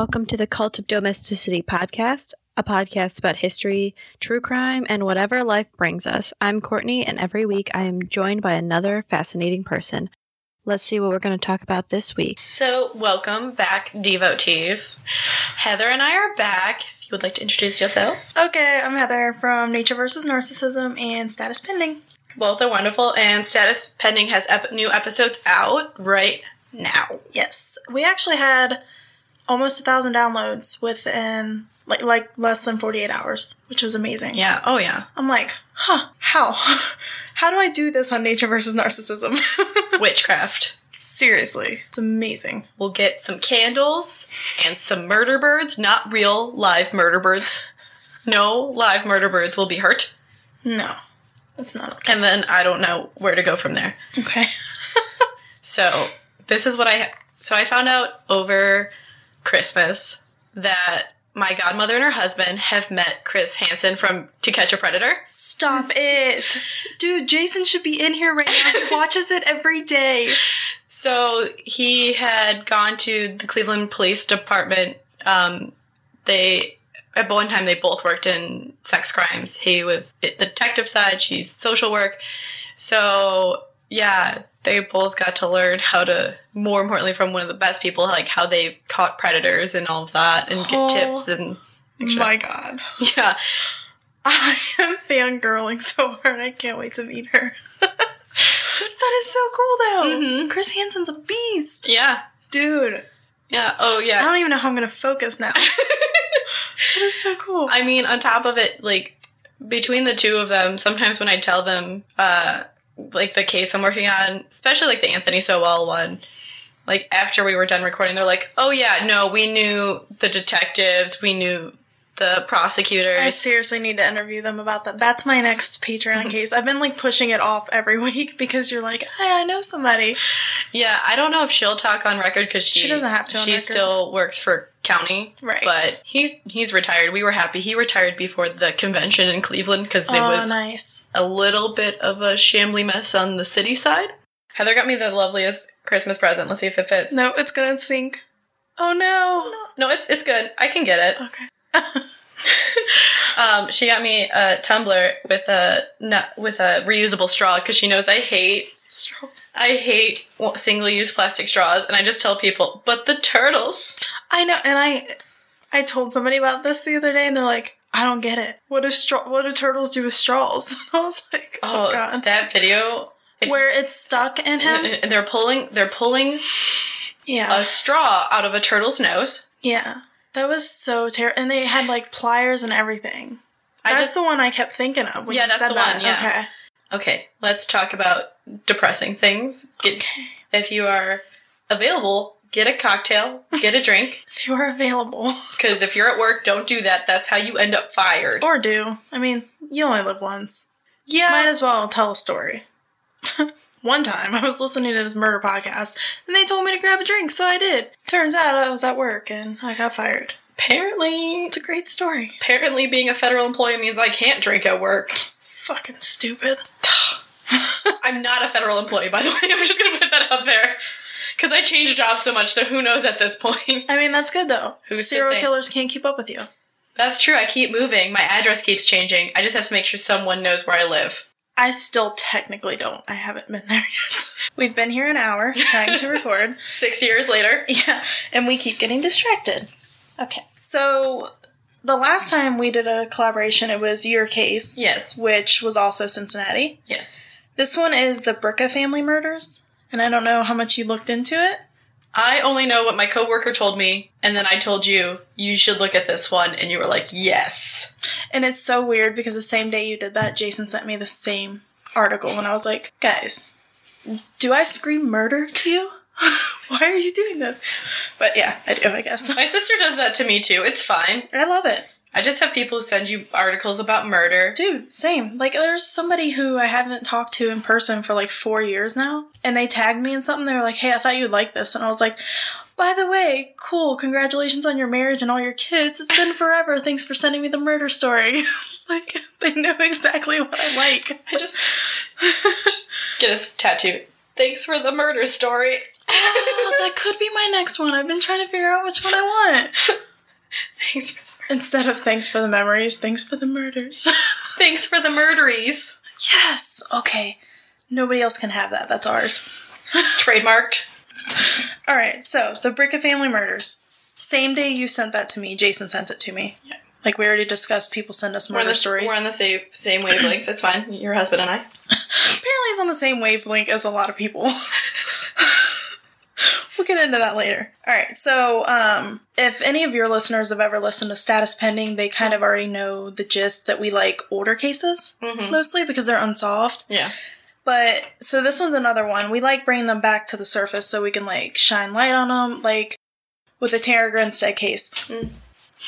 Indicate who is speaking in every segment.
Speaker 1: Welcome to the Cult of Domesticity podcast, a podcast about history, true crime, and whatever life brings us. I'm Courtney, and every week I am joined by another fascinating person. Let's see what we're going to talk about this week.
Speaker 2: So, welcome back, devotees. Heather and I are back. If you would like to introduce yourself,
Speaker 3: Okay, I'm Heather from Nature versus Narcissism and Status Pending.
Speaker 2: both are wonderful, and Status Pending has ep- new episodes out right now.
Speaker 3: Yes, we actually had almost a thousand downloads within like like less than 48 hours, which was amazing.
Speaker 2: Yeah, oh yeah.
Speaker 3: I'm like, huh, how? how do I do this on Nature versus Narcissism?
Speaker 2: Witchcraft.
Speaker 3: Seriously, it's amazing.
Speaker 2: We'll get some candles and some murder birds, not real live murder birds. No live murder birds will be hurt.
Speaker 3: No, that's not okay.
Speaker 2: And then I don't know where to go from there.
Speaker 3: Okay.
Speaker 2: So this is what I so I found out over Christmas that my godmother and her husband have met Chris Hansen from To Catch a Predator.
Speaker 3: Stop it. Dude, Jason should be in here right now. He watches it every day.
Speaker 2: So he had gone to the Cleveland Police Department. Um, they at one time they both worked in sex crimes. He was the detective side, she's social work. So yeah, they both got to learn how to more importantly from one of the best people, like how they caught predators and all of that and get
Speaker 3: Oh
Speaker 2: tips and
Speaker 3: My god.
Speaker 2: yeah.
Speaker 3: I am fangirling so hard. I can't wait to meet her. that is so cool, though.
Speaker 2: Mhm.
Speaker 3: Chris Hansen's a beast,
Speaker 2: Yeah.
Speaker 3: dude.
Speaker 2: Yeah. Oh yeah.
Speaker 3: I don't even know how I'm gonna focus now. that is so cool.
Speaker 2: I mean, on top of it, like between the two of them, sometimes when I tell them, uh, like the case I'm working on, especially like the Anthony Sowell one, like after we were done recording, they're like, "Oh yeah, no, we knew the detectives, we knew the prosecutors.
Speaker 3: I seriously need to interview them about that. That's my next Patreon case. I've been like pushing it off every week because you're like, hey, I know somebody.
Speaker 2: Yeah, I don't know if she'll talk on record because she,
Speaker 3: She doesn't have to
Speaker 2: She
Speaker 3: record.
Speaker 2: still works for county,
Speaker 3: Right.
Speaker 2: But he's he's retired. We were happy he retired before the convention in Cleveland because it
Speaker 3: oh,
Speaker 2: was
Speaker 3: nice.
Speaker 2: a little bit of a shambly mess on the city side. Heather got me the loveliest Christmas present. Let's see if it fits.
Speaker 3: No, it's gonna sink. Oh no.
Speaker 2: No, it's it's good. I can get it.
Speaker 3: Okay.
Speaker 2: Um, she got me a tumbler with a with a reusable straw because she knows I hate
Speaker 3: Straws.
Speaker 2: I hate single use plastic straws, and I just tell people, but the turtles.
Speaker 3: I know, and I I told somebody about this the other day, and they're like, "I don't get it. What do straw? What do turtles do with straws?" I was like, "Oh,
Speaker 2: Oh,
Speaker 3: god."
Speaker 2: that video.
Speaker 3: Where it's stuck in him.
Speaker 2: and they're pulling they're pulling
Speaker 3: Yeah,
Speaker 2: a straw out of a turtle's nose.
Speaker 3: yeah. That was so terrible, and they had like pliers and everything.
Speaker 2: I
Speaker 3: That's
Speaker 2: just
Speaker 3: the one I kept thinking of when
Speaker 2: Yeah,
Speaker 3: you
Speaker 2: that's
Speaker 3: said
Speaker 2: the
Speaker 3: that.
Speaker 2: one, yeah.
Speaker 3: Okay.
Speaker 2: okay. Let's talk about depressing things. Get,
Speaker 3: Okay.
Speaker 2: If you are available, get a cocktail, get a drink.
Speaker 3: If you are available,
Speaker 2: Because if you're at work, don't do that. That's how you end up fired.
Speaker 3: or do. I mean, you only live once.
Speaker 2: yeah.
Speaker 3: Might as well tell a story. One time I was listening to this murder podcast and they told me to grab a drink, so I did. Turns out I was at work and I got fired.
Speaker 2: apparently,
Speaker 3: It's a great story.
Speaker 2: apparently, being a federal employee means I can't drink at work.
Speaker 3: Fucking stupid.
Speaker 2: I'm not a federal employee, by the way. I'm just gonna put that out there. Because I changed jobs so much, so who knows at this point?
Speaker 3: I mean, that's good though.
Speaker 2: Who's
Speaker 3: Serial killers can't keep up with you.
Speaker 2: That's true. I keep moving. My address keeps changing. I just have to make sure someone knows where I live.
Speaker 3: I still technically don't. I haven't been there yet. We've been here an hour trying to record.
Speaker 2: Six years later.
Speaker 3: Yeah, and we keep getting distracted. Okay. So the last time we did a collaboration, it was your case.
Speaker 2: Yes.
Speaker 3: Which was also Cincinnati.
Speaker 2: Yes.
Speaker 3: This one is the Bricca family murders, and I don't know how much you looked into it.
Speaker 2: I only know what my coworker told me, and then I told you you should look at this one, and you were like, "Yes."
Speaker 3: And it's so weird because the same day you did that, Jason sent me the same article, and I was like, guys, do I scream murder to you? Why are you doing this? But yeah, I do, I guess.
Speaker 2: My sister does that to me too. It's fine.
Speaker 3: I love it.
Speaker 2: I just have people who send you articles about murder.
Speaker 3: Dude, same. Like, there's somebody who I haven't talked to in person for like four years now, and they tagged me in something. They were like, hey, I thought you'd like this. And I was like, by the way, cool, congratulations on your marriage and all your kids. It's been forever. Thanks for sending me the murder story. like, they know exactly what I like.
Speaker 2: I just, just, just get a tattoo. Thanks for the murder story.
Speaker 3: Oh, that could be my next one. I've been trying to figure out which one I want.
Speaker 2: Thanks for
Speaker 3: Instead of thanks for the memories, thanks for the murders.
Speaker 2: thanks for the murderies.
Speaker 3: yes. Okay. Nobody else can have that. That's ours.
Speaker 2: Trademarked.
Speaker 3: All right. So the Bricca family murders. Same day you sent that to me, Jason sent it to me.
Speaker 2: Yeah.
Speaker 3: Like we already discussed, people send us
Speaker 2: We're
Speaker 3: murder
Speaker 2: the
Speaker 3: stories.
Speaker 2: We're on the same same wavelength. That's fine. Your husband and I.
Speaker 3: Apparently, he's on the same wavelength as a lot of people. we'll get into that later. All right. So, um, if any of your listeners have ever listened to Status Pending, they kind of already know the gist that we like older cases
Speaker 2: Mm-hmm.
Speaker 3: mostly because they're unsolved.
Speaker 2: Yeah.
Speaker 3: But so this one's another one. We like bringing them back to the surface so we can like shine light on them, like with the Tara Grinstead case.
Speaker 2: Mm.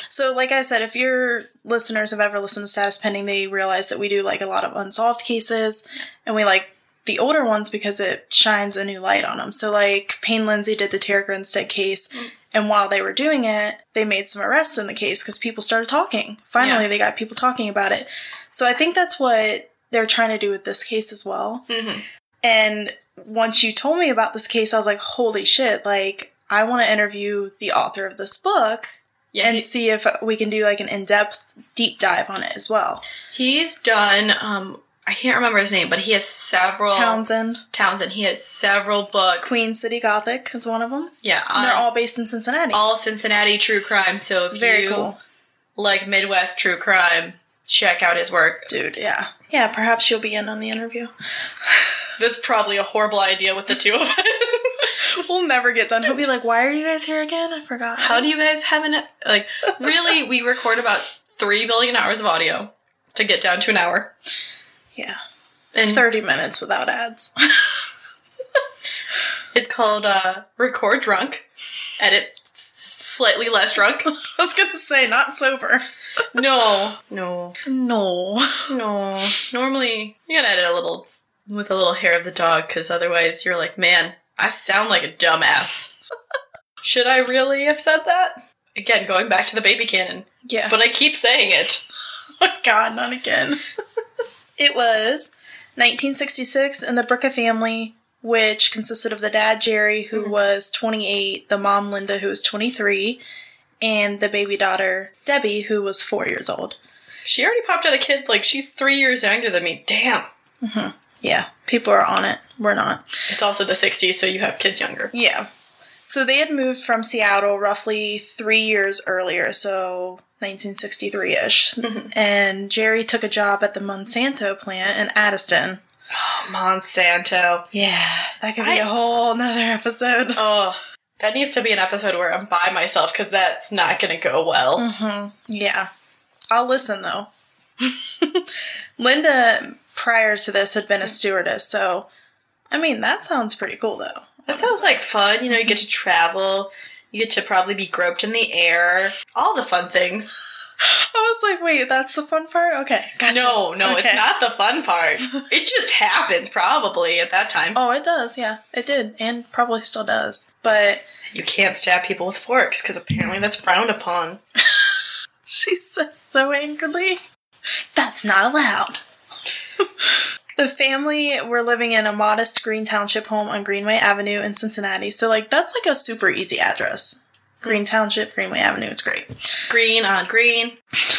Speaker 3: So, like I said, if your listeners have ever listened to Status Pending, they realize that we do like a lot of unsolved cases, and we like the older ones because it shines a new light on them. So, like Payne Lindsay did the Tara Grinstead case, and while they were doing it, they made some arrests in the case because people started talking. Finally,
Speaker 2: Yeah.
Speaker 3: they got people talking about it. So, I think that's what they're trying to do with this case as well.
Speaker 2: Mm-hmm.
Speaker 3: And once you told me about this case, I was like, holy shit, like, I want to interview the author of this book
Speaker 2: Yeah.
Speaker 3: and
Speaker 2: he-
Speaker 3: see if we can do like an in depth deep dive on it as well.
Speaker 2: he's done. Um, I can't remember his name, but he has several.
Speaker 3: Townsend,
Speaker 2: Townsend. He has several books.
Speaker 3: Queen City Gothic is one of them.
Speaker 2: Yeah.
Speaker 3: And they're all based in Cincinnati.
Speaker 2: all Cincinnati true crime. So
Speaker 3: it's
Speaker 2: if
Speaker 3: very
Speaker 2: you
Speaker 3: cool.
Speaker 2: like Midwest true crime, check out his work.
Speaker 3: Dude, yeah. Yeah, perhaps you'll be in on the interview.
Speaker 2: That's probably a horrible idea with the two of us.
Speaker 3: We'll never get done. He'll be like, why are you guys here again? I forgot.
Speaker 2: How do you guys have an like? Really, we record about three billion hours of audio to get down to an hour.
Speaker 3: Yeah.
Speaker 2: And
Speaker 3: 30 minutes without ads.
Speaker 2: it's called uh, record drunk, edit slightly less drunk.
Speaker 3: I was gonna say, not sober.
Speaker 2: No, no,
Speaker 3: No.
Speaker 2: no. Normally, you gotta edit a little with a little hair of the dog, because otherwise, you're like, man, I sound like a dumbass. Should I really have said that? Again, going back to the baby cannon,
Speaker 3: Yeah.
Speaker 2: but I keep saying it.
Speaker 3: Oh God, not again. It was 1966, and the Bricca family, which consisted of the dad Jerry, who mm-hmm. was 28, the mom Linda, who was 23, and the baby daughter Debbie, who was four years old.
Speaker 2: She already popped out a kid, like she's three years younger than me. Damn. Mm-hmm.
Speaker 3: Yeah, people are on it. We're not.
Speaker 2: It's also the 60s, so you have kids younger.
Speaker 3: Yeah. So they had moved from Seattle roughly three years earlier, so 1963 ish. And Jerry took a job at the Monsanto plant in Addyston.
Speaker 2: Oh, Monsanto.
Speaker 3: Yeah, that could be
Speaker 2: I-
Speaker 3: a whole nother episode.
Speaker 2: Oh, that needs to be an episode where I'm by myself because that's not going to go well.
Speaker 3: hmm Yeah. I'll listen though. Linda, prior to this, had been a stewardess, so I mean, that sounds pretty cool though.
Speaker 2: That sounds like fun. You know, you get to travel, you get to probably be groped in the air, all the fun things.
Speaker 3: I was like, wait, that's the fun part? Okay, gotcha.
Speaker 2: No, no, it's not the fun part. it just happens probably at that time.
Speaker 3: Oh, it does, yeah. It did, and probably still does. But
Speaker 2: You can't stab people with forks because apparently that's frowned upon.
Speaker 3: she says so angrily, that's not allowed. the family were living in a modest Green Township home on Greenway Avenue in Cincinnati. So, like, that's like a super easy address. Green Township, Greenway Avenue, it's great.
Speaker 2: Green on green.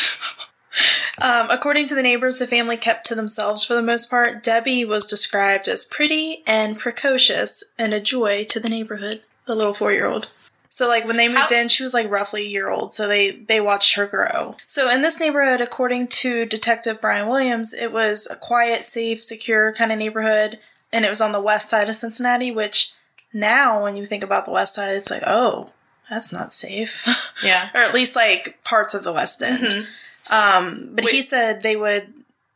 Speaker 3: Um, according to the neighbors, the family kept to themselves for the most part. Debbie was described as pretty and precocious and a joy to the neighborhood, the little four year old. So, like, when they moved
Speaker 2: How-
Speaker 3: in, she was like roughly a year old, so they, they watched her grow. So, in this neighborhood, according to Detective Brian Williams, it was a quiet, safe, secure kind of neighborhood, and it was on the west side of Cincinnati, which now, when you think about the west side, it's like, oh, that's not safe.
Speaker 2: Yeah.
Speaker 3: or at least like parts of the west end.
Speaker 2: Mhm.
Speaker 3: Um, but he said they would,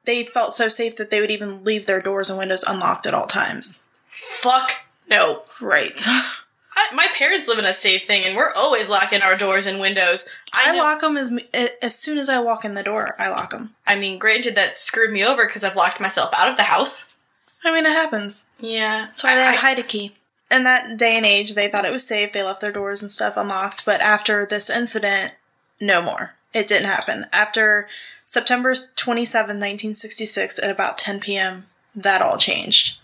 Speaker 3: they felt so safe that they would even leave their doors and windows unlocked at all times.
Speaker 2: Fuck no.
Speaker 3: Right.
Speaker 2: I, my parents live in a safe thing, and we're always locking our doors and windows.
Speaker 3: I,
Speaker 2: know-
Speaker 3: lock them as as soon as I walk in the door. I lock them.
Speaker 2: I mean, granted, that screwed me over because I've locked myself out of the house.
Speaker 3: I mean, it happens.
Speaker 2: Yeah,
Speaker 3: That's why they have
Speaker 2: I-
Speaker 3: hide a key. In that day and age, they thought it was safe. They left their doors and stuff unlocked. But after this incident, no more. It didn't happen. After September 27, 1966, at about 10 p.m., that all changed.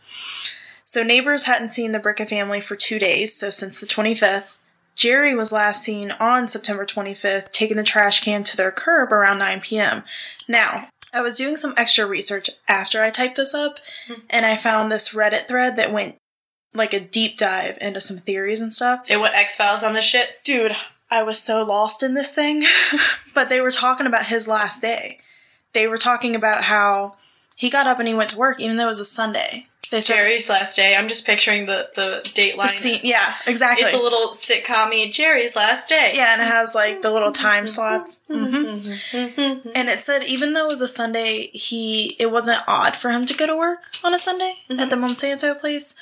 Speaker 3: So neighbors hadn't seen the Bricca family for two days, so since the 25th. Jerry was last seen on September 25th, taking the trash can to their curb around 9 p.m. Now, I was doing some extra research after I typed this up, mm-hmm. and I found this Reddit thread that went like a deep dive into some theories and stuff.
Speaker 2: It went X Files on this shit.
Speaker 3: Dude, I was so lost in this thing. but they were talking about his last day. They were talking about how he got up and he went to work even though it was a Sunday. They said
Speaker 2: Jerry's last day. I'm just picturing the the date
Speaker 3: the
Speaker 2: line.
Speaker 3: scene, yeah, exactly.
Speaker 2: It's a little sitcom Jerry's last day.
Speaker 3: yeah, and it has like the little time slots. hmm
Speaker 2: Mm-hmm.
Speaker 3: And it said even though it was a Sunday, he it wasn't odd for him to go to work on a Sunday at the Monsanto place.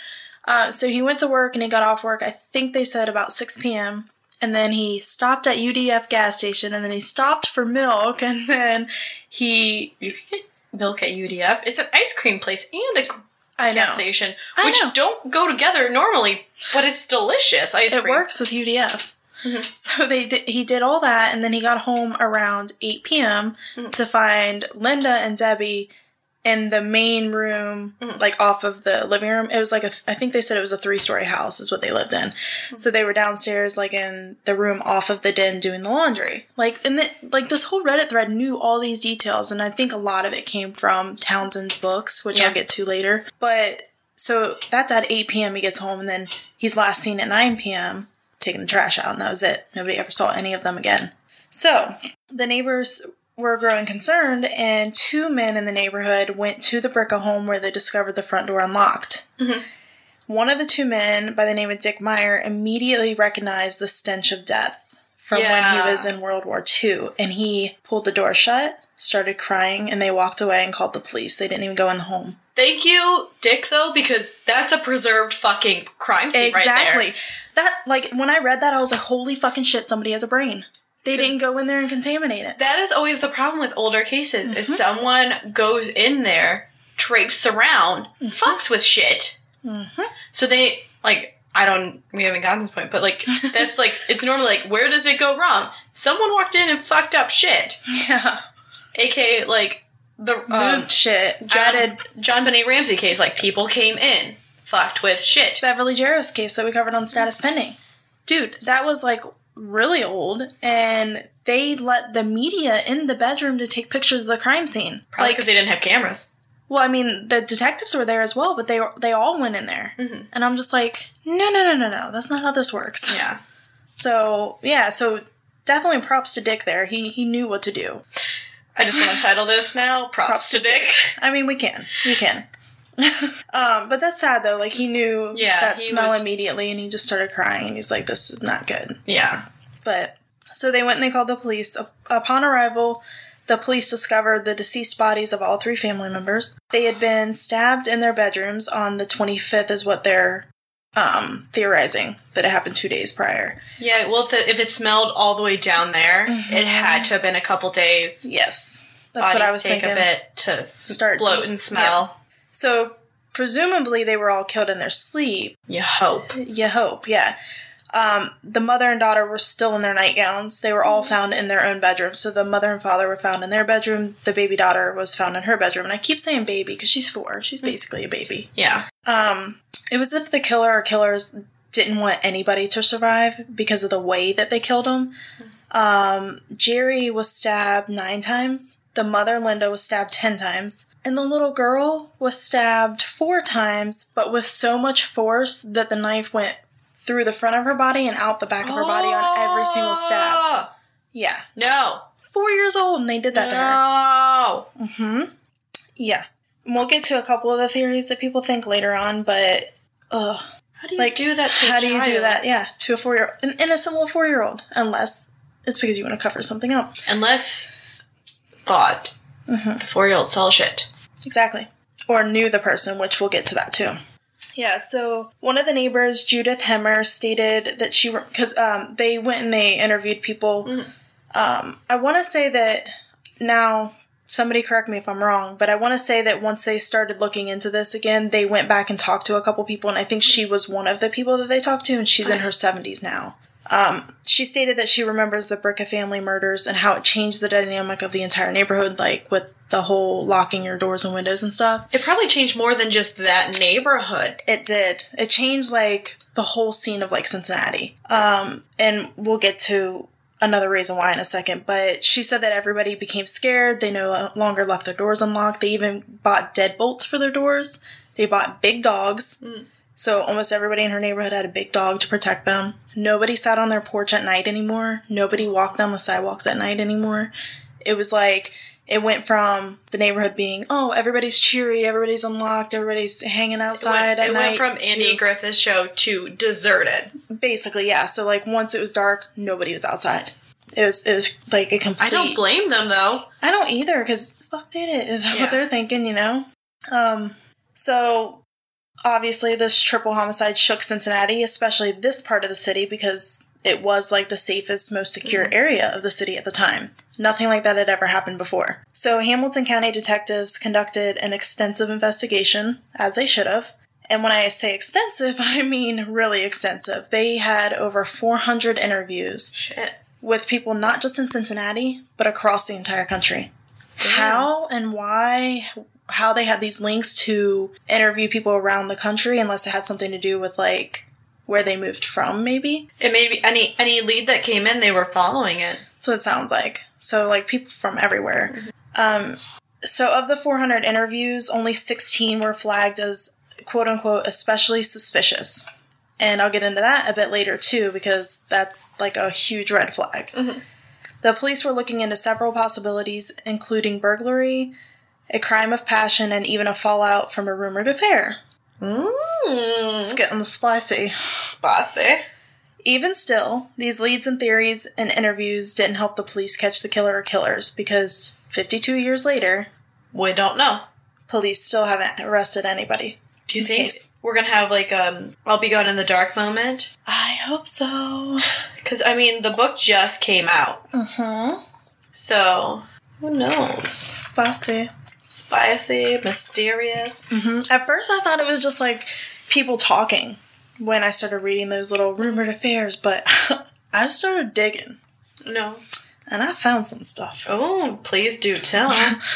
Speaker 3: Uh, so he went to work and he got off work. I think they said about six p.m. And then he stopped at UDF gas station, and then he stopped for milk, and then he
Speaker 2: You could get milk at UDF. It's an ice cream place and a
Speaker 3: I know
Speaker 2: station,
Speaker 3: I
Speaker 2: which
Speaker 3: know.
Speaker 2: don't go together normally, but it's delicious ice
Speaker 3: it
Speaker 2: cream.
Speaker 3: works with UDF.
Speaker 2: Mhm.
Speaker 3: So they did, he did all that, and then he got home around eight p.m.
Speaker 2: Mhm.
Speaker 3: to find Linda and Debbie in the main room,
Speaker 2: Mhm.
Speaker 3: like off of the living room. It was like a, I think they said it was a three-story house, is what they lived in. So they were downstairs, like in the room off of the den, doing the laundry. Like, and the, like this whole Reddit thread knew all these details, and I think a lot of it came from Townsend's books, which
Speaker 2: Yeah.
Speaker 3: I'll get to later. But so that's at 8 p.m. He gets home, and then he's last seen at 9 p.m. taking the trash out, and that was it. Nobody ever saw any of them again. So the neighbors were growing concerned, and two men in the neighborhood went to the Bricca home where they discovered the front door unlocked.
Speaker 2: Mhm.
Speaker 3: One of the two men, by the name of Dick Meyer, immediately recognized the stench of death from when he was in World War II, and he pulled the door shut, started crying, and they walked away and called the police. They didn't even go in the home.
Speaker 2: Thank you, Dick, though, because that's a preserved fucking crime scene right
Speaker 3: exactly. That like when I read that, I was like, "Holy fucking shit! Somebody has a brain." They didn't go in there and contaminate it.
Speaker 2: That is always the problem with older cases.
Speaker 3: Mm-hmm.
Speaker 2: Is someone goes in there, traipses around,
Speaker 3: Mm-hmm.
Speaker 2: fucks with shit. So they like I don't. We haven't gotten to this point, but like that's like it's normally like where does it go wrong? Someone walked in and fucked up shit.
Speaker 3: Yeah,
Speaker 2: aka like the
Speaker 3: moved
Speaker 2: um,
Speaker 3: shit.
Speaker 2: John,
Speaker 3: Added
Speaker 2: JonBenét Ramsey case. Like people came in, fucked with shit.
Speaker 3: Beverly Jarosz case that we covered on status pending. Dude, that was like really old, and they let the media in the bedroom to take pictures of the crime scene.
Speaker 2: Probably
Speaker 3: like,
Speaker 2: because they didn't have cameras.
Speaker 3: well, I mean, the detectives were there as well, but they they all went in there,
Speaker 2: Mhm.
Speaker 3: and I'm just like, no, no, no, no, no, that's not how this works.
Speaker 2: Yeah.
Speaker 3: So yeah, so definitely props to Dick there. He he knew what to do.
Speaker 2: I just want to title this now. Props,
Speaker 3: Props
Speaker 2: to
Speaker 3: to
Speaker 2: Dick.
Speaker 3: I mean, we can. We can. um, but that's sad though. Like he knew
Speaker 2: Yeah,
Speaker 3: that
Speaker 2: he
Speaker 3: smell
Speaker 2: was-
Speaker 3: immediately and he just started crying and he's like, This is not good.
Speaker 2: Yeah.
Speaker 3: But so they went and they called the police. Upon arrival, the police discovered the deceased bodies of all three family members. They had been stabbed in their bedrooms on the 25th, is what they're um, theorizing that it happened two days prior.
Speaker 2: Yeah, well, if, the, if it smelled all the way down there,
Speaker 3: Mm-hmm.
Speaker 2: it had to have been a couple days.
Speaker 3: Yes, that's
Speaker 2: Bodies
Speaker 3: what I was
Speaker 2: take
Speaker 3: thinking.
Speaker 2: a bit to
Speaker 3: Start
Speaker 2: bloat and smell.
Speaker 3: So presumably they were all killed in their sleep.
Speaker 2: You hope.
Speaker 3: You hope, yeah. Um, the mother and daughter were still in their nightgowns. They were all found in their own bedroom. So the mother and father were found in their bedroom. The baby daughter was found in her bedroom. And I keep saying baby because she's four. She's basically a baby.
Speaker 2: Yeah.
Speaker 3: Um, it was as if the killer or killers didn't want anybody to survive because of the way that they killed them. Um, Jerry was stabbed nine times. The mother, Linda, was stabbed ten times. And the little girl was stabbed four times, but with so much force that the knife went through the front of her body and out the back of her body on every single stab.
Speaker 2: Oh,
Speaker 3: Yeah.
Speaker 2: No.
Speaker 3: Four years old and they did that to her.
Speaker 2: No.
Speaker 3: hmm Yeah. And we'll get to a couple of the theories that people think later on, but ugh.
Speaker 2: How do you
Speaker 3: Like,
Speaker 2: do that to a
Speaker 3: how do you do that? Yeah, to a four year an innocent little four year old, unless it's because you want to cover something up.
Speaker 2: Unless God,
Speaker 3: Mm-hmm.
Speaker 2: the four year old saw shit.
Speaker 3: Exactly. Or knew the person, which we'll get to that too. Yeah, so one of the neighbors, Judith Hemmer, stated that she because um, they went and they interviewed people. Um, I want to say that now somebody correct me if I'm wrong, but I want to say that once they started looking into this again, they went back and talked to a couple people, and I think she was one of the people that they talked to, and she's in her 70s now. Um, she stated that she remembers the Bricca family murders and how it changed the dynamic of the entire neighborhood, like with the whole locking your doors and windows and stuff.
Speaker 2: It probably changed more than just that neighborhood.
Speaker 3: It did. It changed like the whole scene of like Cincinnati. Um, and we'll get to another reason why in a second. But she said that everybody became scared. They no longer left their doors unlocked. They even bought deadbolts for their doors. They bought big dogs. So almost everybody in her neighborhood had a big dog to protect them. Nobody sat on their porch at night anymore. Nobody walked down the sidewalks at night anymore. It was like it went from the neighborhood being, oh, everybody's cheery, everybody's unlocked, everybody's hanging
Speaker 2: It
Speaker 3: outside
Speaker 2: went,
Speaker 3: at
Speaker 2: it
Speaker 3: night.
Speaker 2: went from Andy
Speaker 3: to-
Speaker 2: Griffith's show to deserted.
Speaker 3: basically, yeah. So like once it was dark, nobody was outside. It was it was like a complete.
Speaker 2: I don't blame them though.
Speaker 3: I don't either because fuck did it is
Speaker 2: Yeah.
Speaker 3: what they're thinking, you know. Um, so obviously this triple homicide shook Cincinnati, especially this part of the city because it was like the safest, most secure mm-hmm. area of the city at the time. Nothing like that had ever happened before. So Hamilton County detectives conducted an extensive investigation, as they should have. And when I say extensive, I mean really extensive. They had over 400 interviews
Speaker 2: Shit.
Speaker 3: with people not just in Cincinnati, but across the entire country. How and why, how they had these links to interview people around the country, unless it had something to do with like where they moved from, maybe.
Speaker 2: It may be any any lead that came in, they were following it.
Speaker 3: That's what it sounds like. So, like, people from everywhere. Um, so, of the 400 interviews, only 16 were flagged as quote unquote especially suspicious. And I'll get into that a bit later too, because that's like a huge red flag. The police were looking into several possibilities, including burglary, a crime of passion, and even a fallout from a rumored affair.
Speaker 2: Mmm.
Speaker 3: It's getting spicy.
Speaker 2: Spicy.
Speaker 3: Even still, these leads and theories and interviews didn't help the police catch the killer or killers because 52 years later,
Speaker 2: We don't know.
Speaker 3: police still haven't arrested anybody.
Speaker 2: Do you think
Speaker 3: Case.
Speaker 2: we're gonna have like um I'll be gone in the dark moment?
Speaker 3: I hope so.
Speaker 2: Because I mean the book just came out,
Speaker 3: Uh-huh.
Speaker 2: so who knows?
Speaker 3: Spicy.
Speaker 2: Spicy, mysterious.
Speaker 3: hmm At first, I thought it was just like people talking when I started reading those little rumored affairs, but I started digging
Speaker 2: No.
Speaker 3: and I found some stuff.
Speaker 2: Oh, please do tell.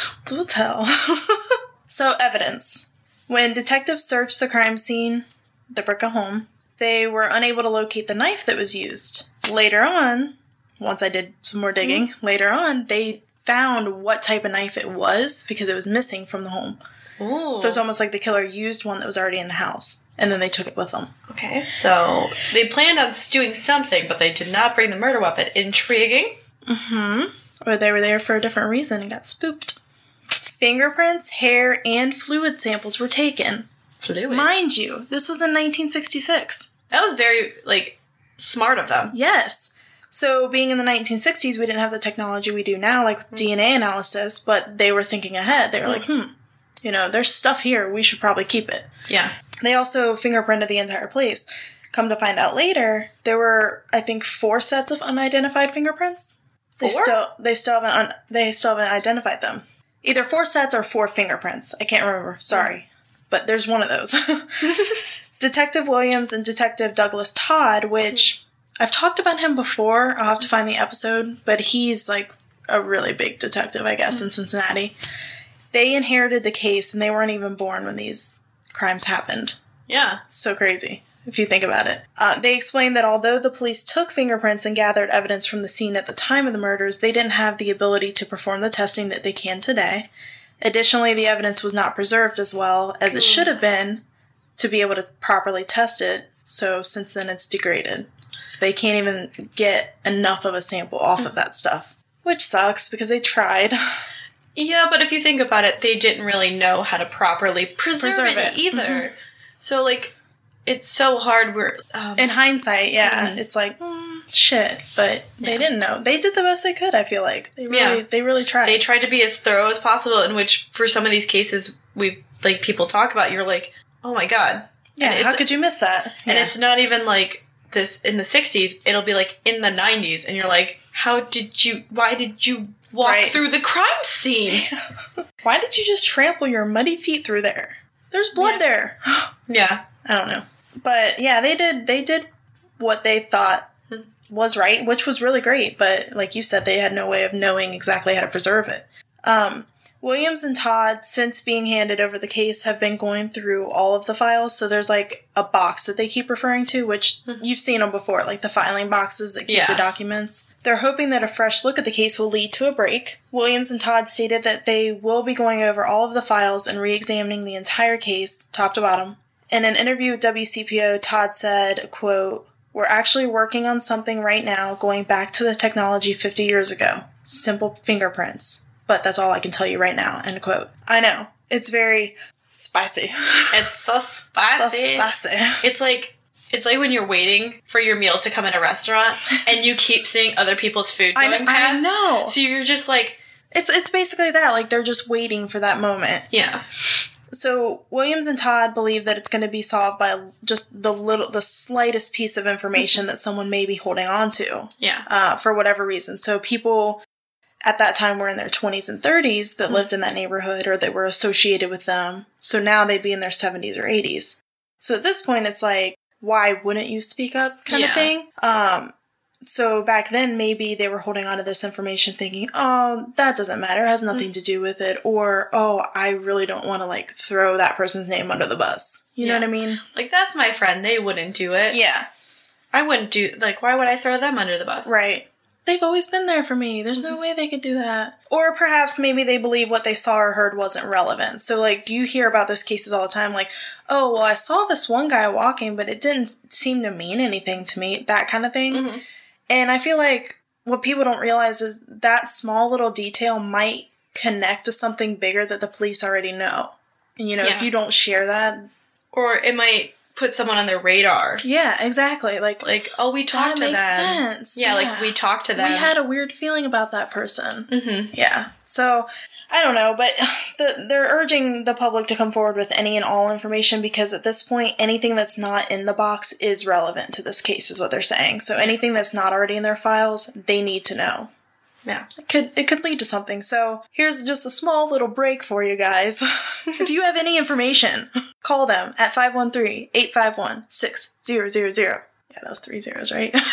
Speaker 3: Do tell. so, evidence. When detectives searched the crime scene, the Bricca home, they were unable to locate the knife that was used. Later on, once I did some more digging, later on, they found what type of knife it was because it was missing from the home.
Speaker 2: Ooh.
Speaker 3: So it's almost like the killer used one that was already in the house and then they took it with them.
Speaker 2: okay, so they planned on doing something, but they did not bring the murder weapon. Intriguing. Mm hmm.
Speaker 3: Or they were there for a different reason and got spooked. Fingerprints, hair, and fluid samples were taken.
Speaker 2: Fluid.
Speaker 3: Mind you, this was in 1966.
Speaker 2: That was very like smart of them.
Speaker 3: Yes. So, being in the 1960s, we didn't have the technology we do now, like with mm-hmm. DNA analysis, but they were thinking ahead. They were like, mm-hmm. hmm, you know, there's stuff here. We should probably keep it.
Speaker 2: Yeah.
Speaker 3: They also fingerprinted the entire place. Come to find out later, there were, I think, four sets of unidentified fingerprints. They
Speaker 2: Four?
Speaker 3: still, they still haven't, un- they still haven't identified them. Either four sets or four fingerprints. I can't remember. Sorry, but there's one of those. Detective Williams and Detective Douglas Todd, which mm-hmm. I've talked about him before. I'll have to find the episode, but he's like a really big detective, I guess, in Cincinnati. They inherited the case and they weren't even born when these crimes happened.
Speaker 2: Yeah.
Speaker 3: So crazy, if you think about it. Uh, they explained that although the police took fingerprints and gathered evidence from the scene at the time of the murders, they didn't have the ability to perform the testing that they can today. Additionally, the evidence was not preserved as well as it should have been to be able to properly test it. So since then, it's degraded. So they can't even get enough of a sample off of that stuff, which sucks because they tried.
Speaker 2: Yeah, but if you think about it, they didn't really know how to properly preserve,
Speaker 3: Preserve
Speaker 2: it,
Speaker 3: it.
Speaker 2: either. So like, it's so hard. Where um,
Speaker 3: In hindsight, yeah,
Speaker 2: Mhm.
Speaker 3: it's like mm, shit, but
Speaker 2: Yeah.
Speaker 3: they didn't know. They did the best they could. I feel like they really,
Speaker 2: Yeah.
Speaker 3: they really tried.
Speaker 2: they tried to be as thorough as possible. In which, for some of these cases, we like people talk about. You're like, oh my god.
Speaker 3: yeah, how could you miss that?
Speaker 2: And
Speaker 3: Yeah.
Speaker 2: it's not even like this in the 60s. It'll be like in the 90s, and you're like, how did you? Why did you walk
Speaker 3: Right.
Speaker 2: through the crime scene?
Speaker 3: why did you just trample your muddy feet through there? There's blood
Speaker 2: Yeah.
Speaker 3: there.
Speaker 2: yeah.
Speaker 3: I don't know, but yeah, they did. They did what they thought was right, which was really great. But like you said, they had no way of knowing exactly how to preserve it. Um, Williams and Todd, since being handed over the case, have been going through all of the files. So there's like a box that they keep referring to, which mm-hmm. you've seen them before, like the filing boxes that keep
Speaker 2: Yeah.
Speaker 3: the documents. They're hoping that a fresh look at the case will lead to a break. Williams and Todd stated that they will be going over all of the files and re examining the entire case, top to bottom. In an interview with WCPO, Todd said, quote, We're actually working on something right now going back to the technology 50 years ago. Simple fingerprints. But that's all I can tell you right now, end quote. I know. It's very spicy.
Speaker 2: It's so spicy.
Speaker 3: So
Speaker 2: spicy. It's like it's like when you're waiting for your meal to come in a restaurant and you keep seeing other people's food
Speaker 3: I,
Speaker 2: going
Speaker 3: I
Speaker 2: past.
Speaker 3: know.
Speaker 2: So you're just like,
Speaker 3: It's it's basically that. Like they're just waiting for that moment.
Speaker 2: yeah,
Speaker 3: So Williams and Todd believe that it's going to be solved by just the little, the slightest piece of information that someone may be holding on to
Speaker 2: yeah,
Speaker 3: uh, for whatever reason. So people at that time were in their 20s and 30s that lived in that neighborhood or that were associated with them. So now they'd be in their 70s or 80s. So at this point, it's like, why wouldn't you speak up, kind of thing. Um, so back then, maybe they were holding on to this information, thinking, "Oh, that doesn't matter; it has nothing to do with it," or "Oh, I really don't want to like throw that person's name under the bus." You know what I mean?
Speaker 2: like that's my friend. They wouldn't do it.
Speaker 3: Yeah,
Speaker 2: I wouldn't do. Like, why would I throw them under the bus?
Speaker 3: right. They've always been there for me. There's no way they could do that. Or perhaps maybe they believe what they saw or heard wasn't relevant. So, like, you hear about those cases all the time, like, oh, well, I saw this one guy walking, but it didn't seem to mean anything to me, that kind of thing.
Speaker 2: Mhm.
Speaker 3: And I feel like what people don't realize is that small little detail might connect to something bigger that the police already know. And, you know, if you don't share that,
Speaker 2: Or it might put someone on their radar.
Speaker 3: yeah, exactly. Like,
Speaker 2: Like, oh, we talked
Speaker 3: that
Speaker 2: to
Speaker 3: makes
Speaker 2: them.
Speaker 3: sense.
Speaker 2: Yeah, like we talked to them.
Speaker 3: We had a weird feeling about that person.
Speaker 2: hmm
Speaker 3: Yeah. So I don't know, but the, they're urging the public to come forward with any and all information because at this point, anything that's not in the box is relevant to this case, is what they're saying. So anything that's not already in their files, they need to know.
Speaker 2: Yeah.
Speaker 3: It could it could lead to something. So here's just a small little break for you guys. if you have any information, call them at 513-851-6000. Yeah, that was three zeros, right?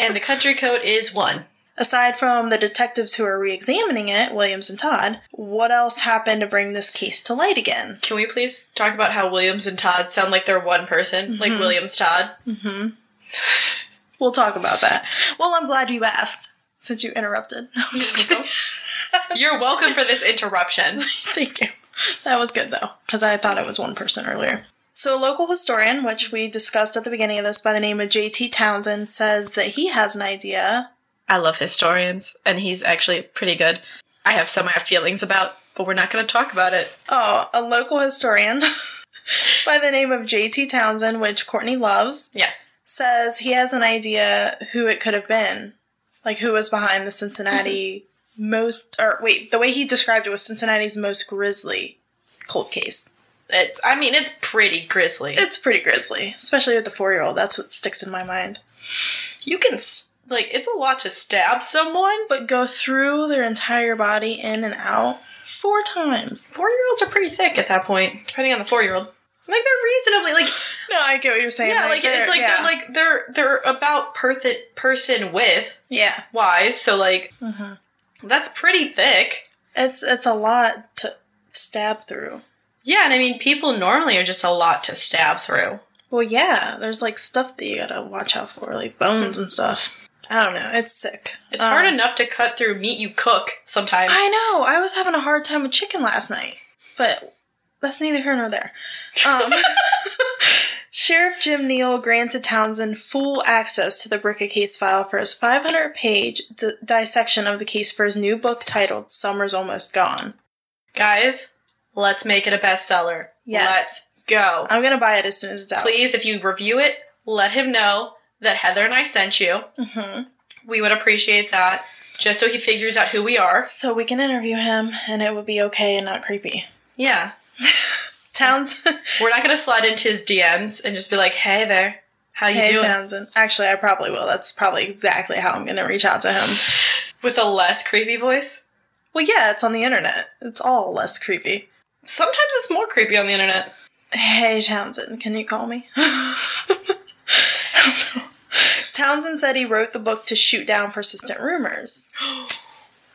Speaker 2: And the country code is one.
Speaker 3: Aside from the detectives who are re-examining it, Williams and Todd, what else happened to bring this case to light again?
Speaker 2: Can we please talk about how Williams and Todd sound like they're one person? Like Williams Todd?
Speaker 3: Mm-hmm. We'll talk about that. Well, I'm glad you asked since you interrupted. No, I'm just kidding.
Speaker 2: You're welcome for this interruption.
Speaker 3: Thank you. That was good though, because I thought it was one person earlier. So, a local historian, which we discussed at the beginning of this by the name of J.T. Townsend, says that he has an idea.
Speaker 2: I love historians, and he's actually pretty good. I have some I have feelings about, but we're not going to talk about it.
Speaker 3: Oh, a local historian by the name of J.T. Townsend, which Courtney loves,
Speaker 2: Yes.
Speaker 3: says he has an idea who it could have been. Like, who was behind the Cincinnati mm-hmm. most, or wait, the way he described it was Cincinnati's most grisly cold case.
Speaker 2: It's I mean, it's pretty grisly.
Speaker 3: It's pretty grisly, especially with the four year old. That's what sticks in my mind.
Speaker 2: you can s- like it's a lot to stab someone.
Speaker 3: But go through their entire body in and out four times.
Speaker 2: Four year olds are pretty thick at that point, depending on the four year old. Like they're reasonably like
Speaker 3: No, I get what you're saying.
Speaker 2: yeah, like,
Speaker 3: they're-
Speaker 2: it's like
Speaker 3: yeah.
Speaker 2: they're like they're they're about person person with
Speaker 3: yeah.
Speaker 2: wise, so like
Speaker 3: hmm
Speaker 2: that's pretty thick.
Speaker 3: It's it's a lot to stab through.
Speaker 2: Yeah, and I mean people normally are just a lot to stab through.
Speaker 3: Well, yeah, there's like stuff that you gotta watch out for, like bones and stuff. I don't know. It's sick.
Speaker 2: It's hard
Speaker 3: Um,
Speaker 2: enough to cut through meat you cook sometimes.
Speaker 3: I know. I was having a hard time with chicken last night, but that's neither here nor there. Um, Sheriff Jim Neil granted Townsend full access to the Bricca case file for his 500 page d- dissection of the case for his new book titled Summer's Almost Gone.
Speaker 2: Guys, let's make it a bestseller.
Speaker 3: Yes.
Speaker 2: Let's go.
Speaker 3: I'm gonna buy it as soon as it's out.
Speaker 2: Please, if you review it, let him know that Heather and I sent you.
Speaker 3: hmm
Speaker 2: We would appreciate that. Just so he figures out who we are.
Speaker 3: So we can interview him and it would be okay and not creepy.
Speaker 2: Yeah.
Speaker 3: Towns.
Speaker 2: We're not gonna slide into his DMs and just be like, hey there. How you
Speaker 3: hey,
Speaker 2: doing?
Speaker 3: Townsend. Actually, I probably will. That's probably exactly how I'm gonna reach out to him.
Speaker 2: With a less creepy voice.
Speaker 3: Well, yeah, it's on the internet. It's all less creepy.
Speaker 2: Sometimes it's more creepy on the internet.
Speaker 3: Hey, Townsend, can you call me? Townsend said he wrote the book to shoot down persistent rumors.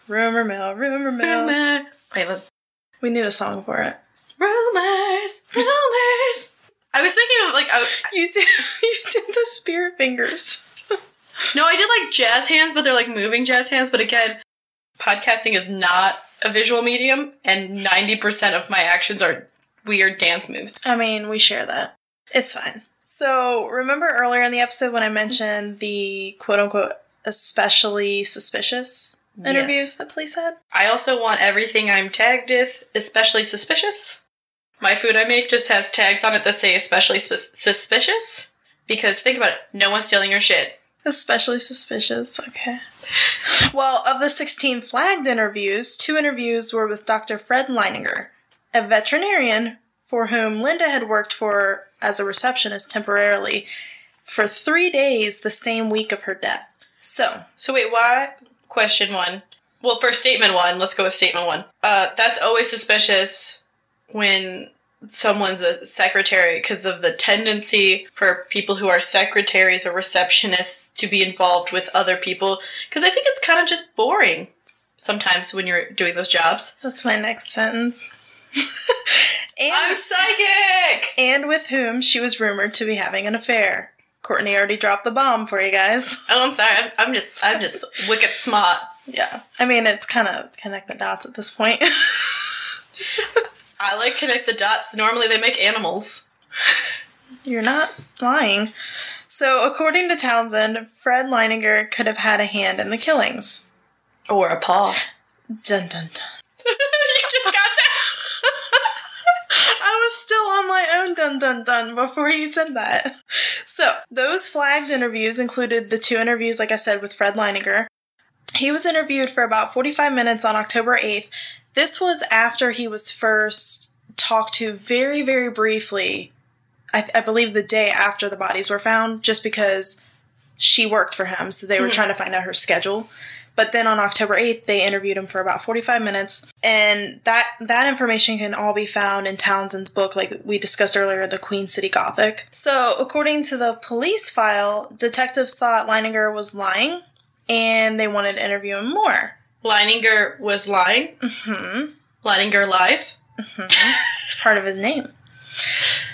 Speaker 3: Rumor mill, rumor mill.
Speaker 2: Rumor. Wait, let,
Speaker 3: We need a song for it.
Speaker 2: Rumors, rumors. I was thinking of like, oh,
Speaker 3: You did you did the spirit fingers.
Speaker 2: no, I did like jazz hands, but they're like moving jazz hands. But again, podcasting is not a visual medium, and ninety percent of my actions are weird dance moves.
Speaker 3: I mean, we share that. It's fine. So, remember earlier in the episode when I mentioned the quote unquote especially suspicious interviews
Speaker 2: Yes.
Speaker 3: that police had?
Speaker 2: I also want everything I'm tagged with, especially suspicious. My food I make just has tags on it that say especially sus- suspicious. Because think about it, no one's stealing your shit.
Speaker 3: Especially suspicious, okay. Well, of the 16 flagged interviews, two interviews were with Dr. Fred Leininger, a veterinarian for whom Linda had worked for as a receptionist temporarily for three days the same week of her death. So,
Speaker 2: So wait, why? Question one. Well, for statement one, let's go with statement one. Uh, that's always suspicious when someone's a secretary because of the tendency for people who are secretaries or receptionists to be involved with other people. Because I think it's kind of just boring sometimes when you're doing those jobs.
Speaker 3: that's my next sentence. and,
Speaker 2: I'm psychic.
Speaker 3: and with whom she was rumored to be having an affair. Courtney already dropped the bomb for you guys.
Speaker 2: Oh, I'm sorry. I'm, I'm just I'm just wicked smart.
Speaker 3: Yeah. I mean, it's kind of connect the dots at this point.
Speaker 2: I like connect the dots. Normally they make animals.
Speaker 3: You're not lying. So, according to Townsend, Fred Leininger could have had a hand in the killings.
Speaker 2: Or a paw.
Speaker 3: Dun dun dun.
Speaker 2: you just got that.
Speaker 3: I was still on my own dun dun dun before you said that. So, those flagged interviews included the two interviews, like I said, with Fred Leininger. He was interviewed for about 45 minutes on October 8th. This was after he was first talked to very, very briefly, I, I believe the day after the bodies were found, just because she worked for him, so they were
Speaker 2: Mhm.
Speaker 3: trying to find out her schedule. But then on October 8th, they interviewed him for about 45 minutes. And that that information can all be found in Townsend's book, like we discussed earlier, The Queen City Gothic. So, according to the police file, detectives thought Leininger was lying and they wanted to interview him more.
Speaker 2: Leininger was lying.
Speaker 3: hmm
Speaker 2: Leininger lies.
Speaker 3: It's part of his name.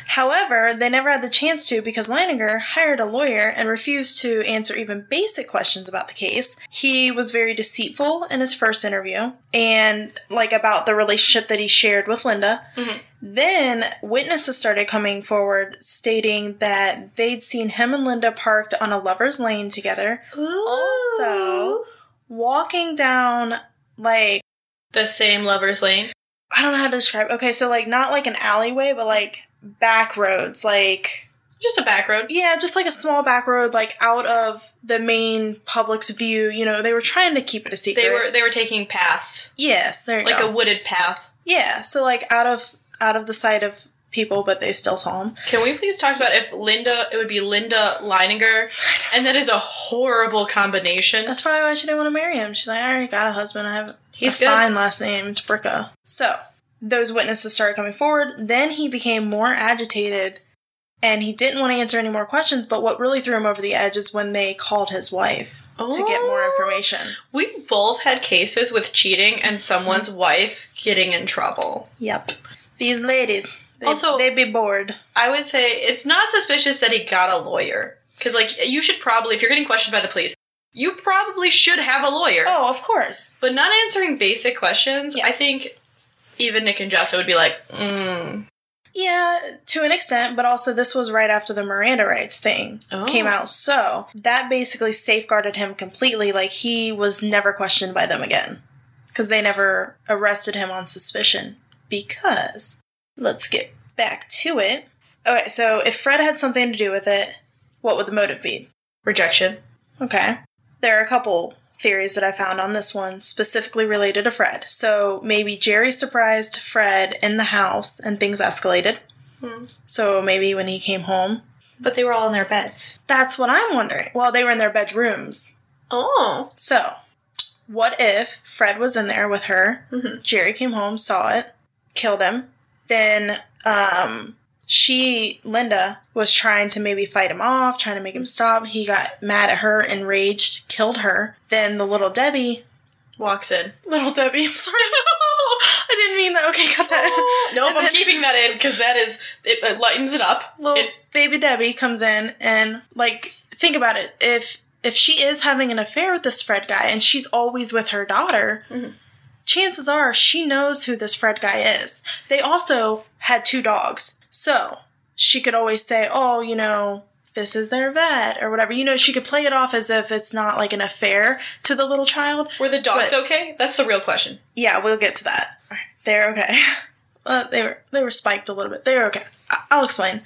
Speaker 3: However, they never had the chance to because Leininger hired a lawyer and refused to answer even basic questions about the case. He was very deceitful in his first interview and like about the relationship that he shared with Linda.
Speaker 2: Mhm.
Speaker 3: Then witnesses started coming forward stating that they'd seen him and Linda parked on a lover's lane together, Also- walking down like
Speaker 2: the same lover's lane.
Speaker 3: I don't know how to describe. Okay, so like not like an alleyway, but like back roads, like
Speaker 2: Just a back road.
Speaker 3: yeah, just like a small back road, like out of the main public's view. You know, they were trying to keep it a secret.
Speaker 2: They were they were taking paths,
Speaker 3: yes, there you
Speaker 2: like
Speaker 3: go.
Speaker 2: a wooded path.
Speaker 3: yeah, so like out of out of the sight of people, but they still saw him.
Speaker 2: Can we please talk about if Linda? It would be Linda Leininger, and that is a horrible combination.
Speaker 3: That's probably why she didn't want to marry him. She's like, I already got a husband. I have
Speaker 2: He's
Speaker 3: a
Speaker 2: good.
Speaker 3: fine last name. It's Bricca. So those witnesses started coming forward. Then he became more agitated, and he didn't want to answer any more questions. But what really threw him over the edge is when they called his wife to get more
Speaker 2: Oh.
Speaker 3: information.
Speaker 2: We both had cases with cheating and someone's wife getting in trouble.
Speaker 3: Yep. These ladies, they,
Speaker 2: Also-
Speaker 3: they'd be bored.
Speaker 2: I would say it's not suspicious that he got a lawyer. Because, like, you should probably, if you're getting questioned by the police, you probably should have a lawyer.
Speaker 3: Oh, of course.
Speaker 2: But not answering basic questions,
Speaker 3: Yeah.
Speaker 2: I think even Nick and Jessa would be like, mm.
Speaker 3: Yeah, to an extent, but also this was right after the Miranda rights thing
Speaker 2: Oh.
Speaker 3: came out. So that basically safeguarded him completely. Like he was never questioned by them again because they never arrested him on suspicion. Because let's get back to it. Okay, so if Fred had something to do with it, what would the motive be?
Speaker 2: rejection.
Speaker 3: Okay. There are a couple theories that I found on this one specifically related to Fred. So maybe Jerry surprised Fred in the house and things escalated.
Speaker 2: Hmm.
Speaker 3: So maybe when he came home.
Speaker 2: But they were all in their beds.
Speaker 3: That's what I'm wondering. Well, they were in their bedrooms.
Speaker 2: Oh.
Speaker 3: So, what if Fred was in there with her?
Speaker 2: Mhm.
Speaker 3: Jerry came home, saw it, killed him. Then um, she, Linda, was trying to maybe fight him off, trying to make him stop. He got mad at her, enraged, killed her. Then the little Debbie,
Speaker 2: Walks in.
Speaker 3: little Debbie, I'm sorry. I didn't mean that. Okay, cut that.
Speaker 2: Nope, I'm keeping that in because that is it, it lightens it up.
Speaker 3: Little
Speaker 2: It-
Speaker 3: baby Debbie comes in and like think about it. If if she is having an affair with this Fred guy and she's always with her daughter,
Speaker 2: Mhm.
Speaker 3: Chances are she knows who this Fred guy is. They also had two dogs. So she could always say, Oh, you know, this is their vet or whatever. You know, she could play it off as if it's not like an affair to the little child.
Speaker 2: were the dogs
Speaker 3: But-
Speaker 2: okay? That's the real question.
Speaker 3: Yeah, we'll get to that. They're okay. Uh, they were they were spiked a little bit. They were okay. I- I'll explain.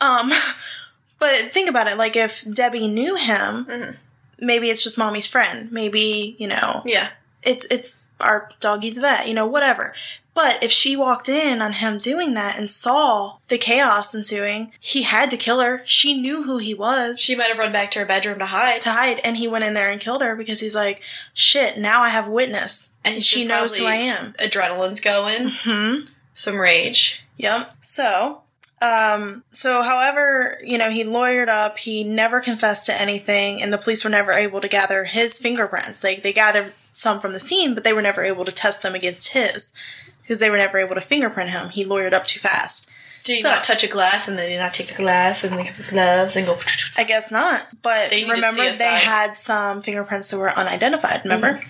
Speaker 3: Um, but think about it. Like if Debbie knew him,
Speaker 2: Mhm.
Speaker 3: maybe it's just mommy's friend. Maybe you know
Speaker 2: Yeah.
Speaker 3: it's it's our doggy's vet. You know whatever. But if she walked in on him doing that and saw the chaos ensuing, he had to kill her. She knew who he was
Speaker 2: She might have run back to her bedroom to hide.
Speaker 3: to hide, and he went in there and killed her because he's like, "Shit! Now I have witness,
Speaker 2: And
Speaker 3: she knows who I am."
Speaker 2: Adrenaline's going.
Speaker 3: Hmm.
Speaker 2: Some rage.
Speaker 3: Yep. So, um, so however, you know, he lawyered up. He never confessed to anything, and the police were never able to gather his fingerprints. Like they gathered some from the scene, but they were never able to test them against his because they were never able to fingerprint him. He lawyered up too fast.
Speaker 2: Did he
Speaker 3: So-
Speaker 2: not touch a glass and then did not take the glass and the gloves and go?
Speaker 3: I guess not. But
Speaker 2: They
Speaker 3: remember, they had some fingerprints that were unidentified. Remember? Mm-hmm.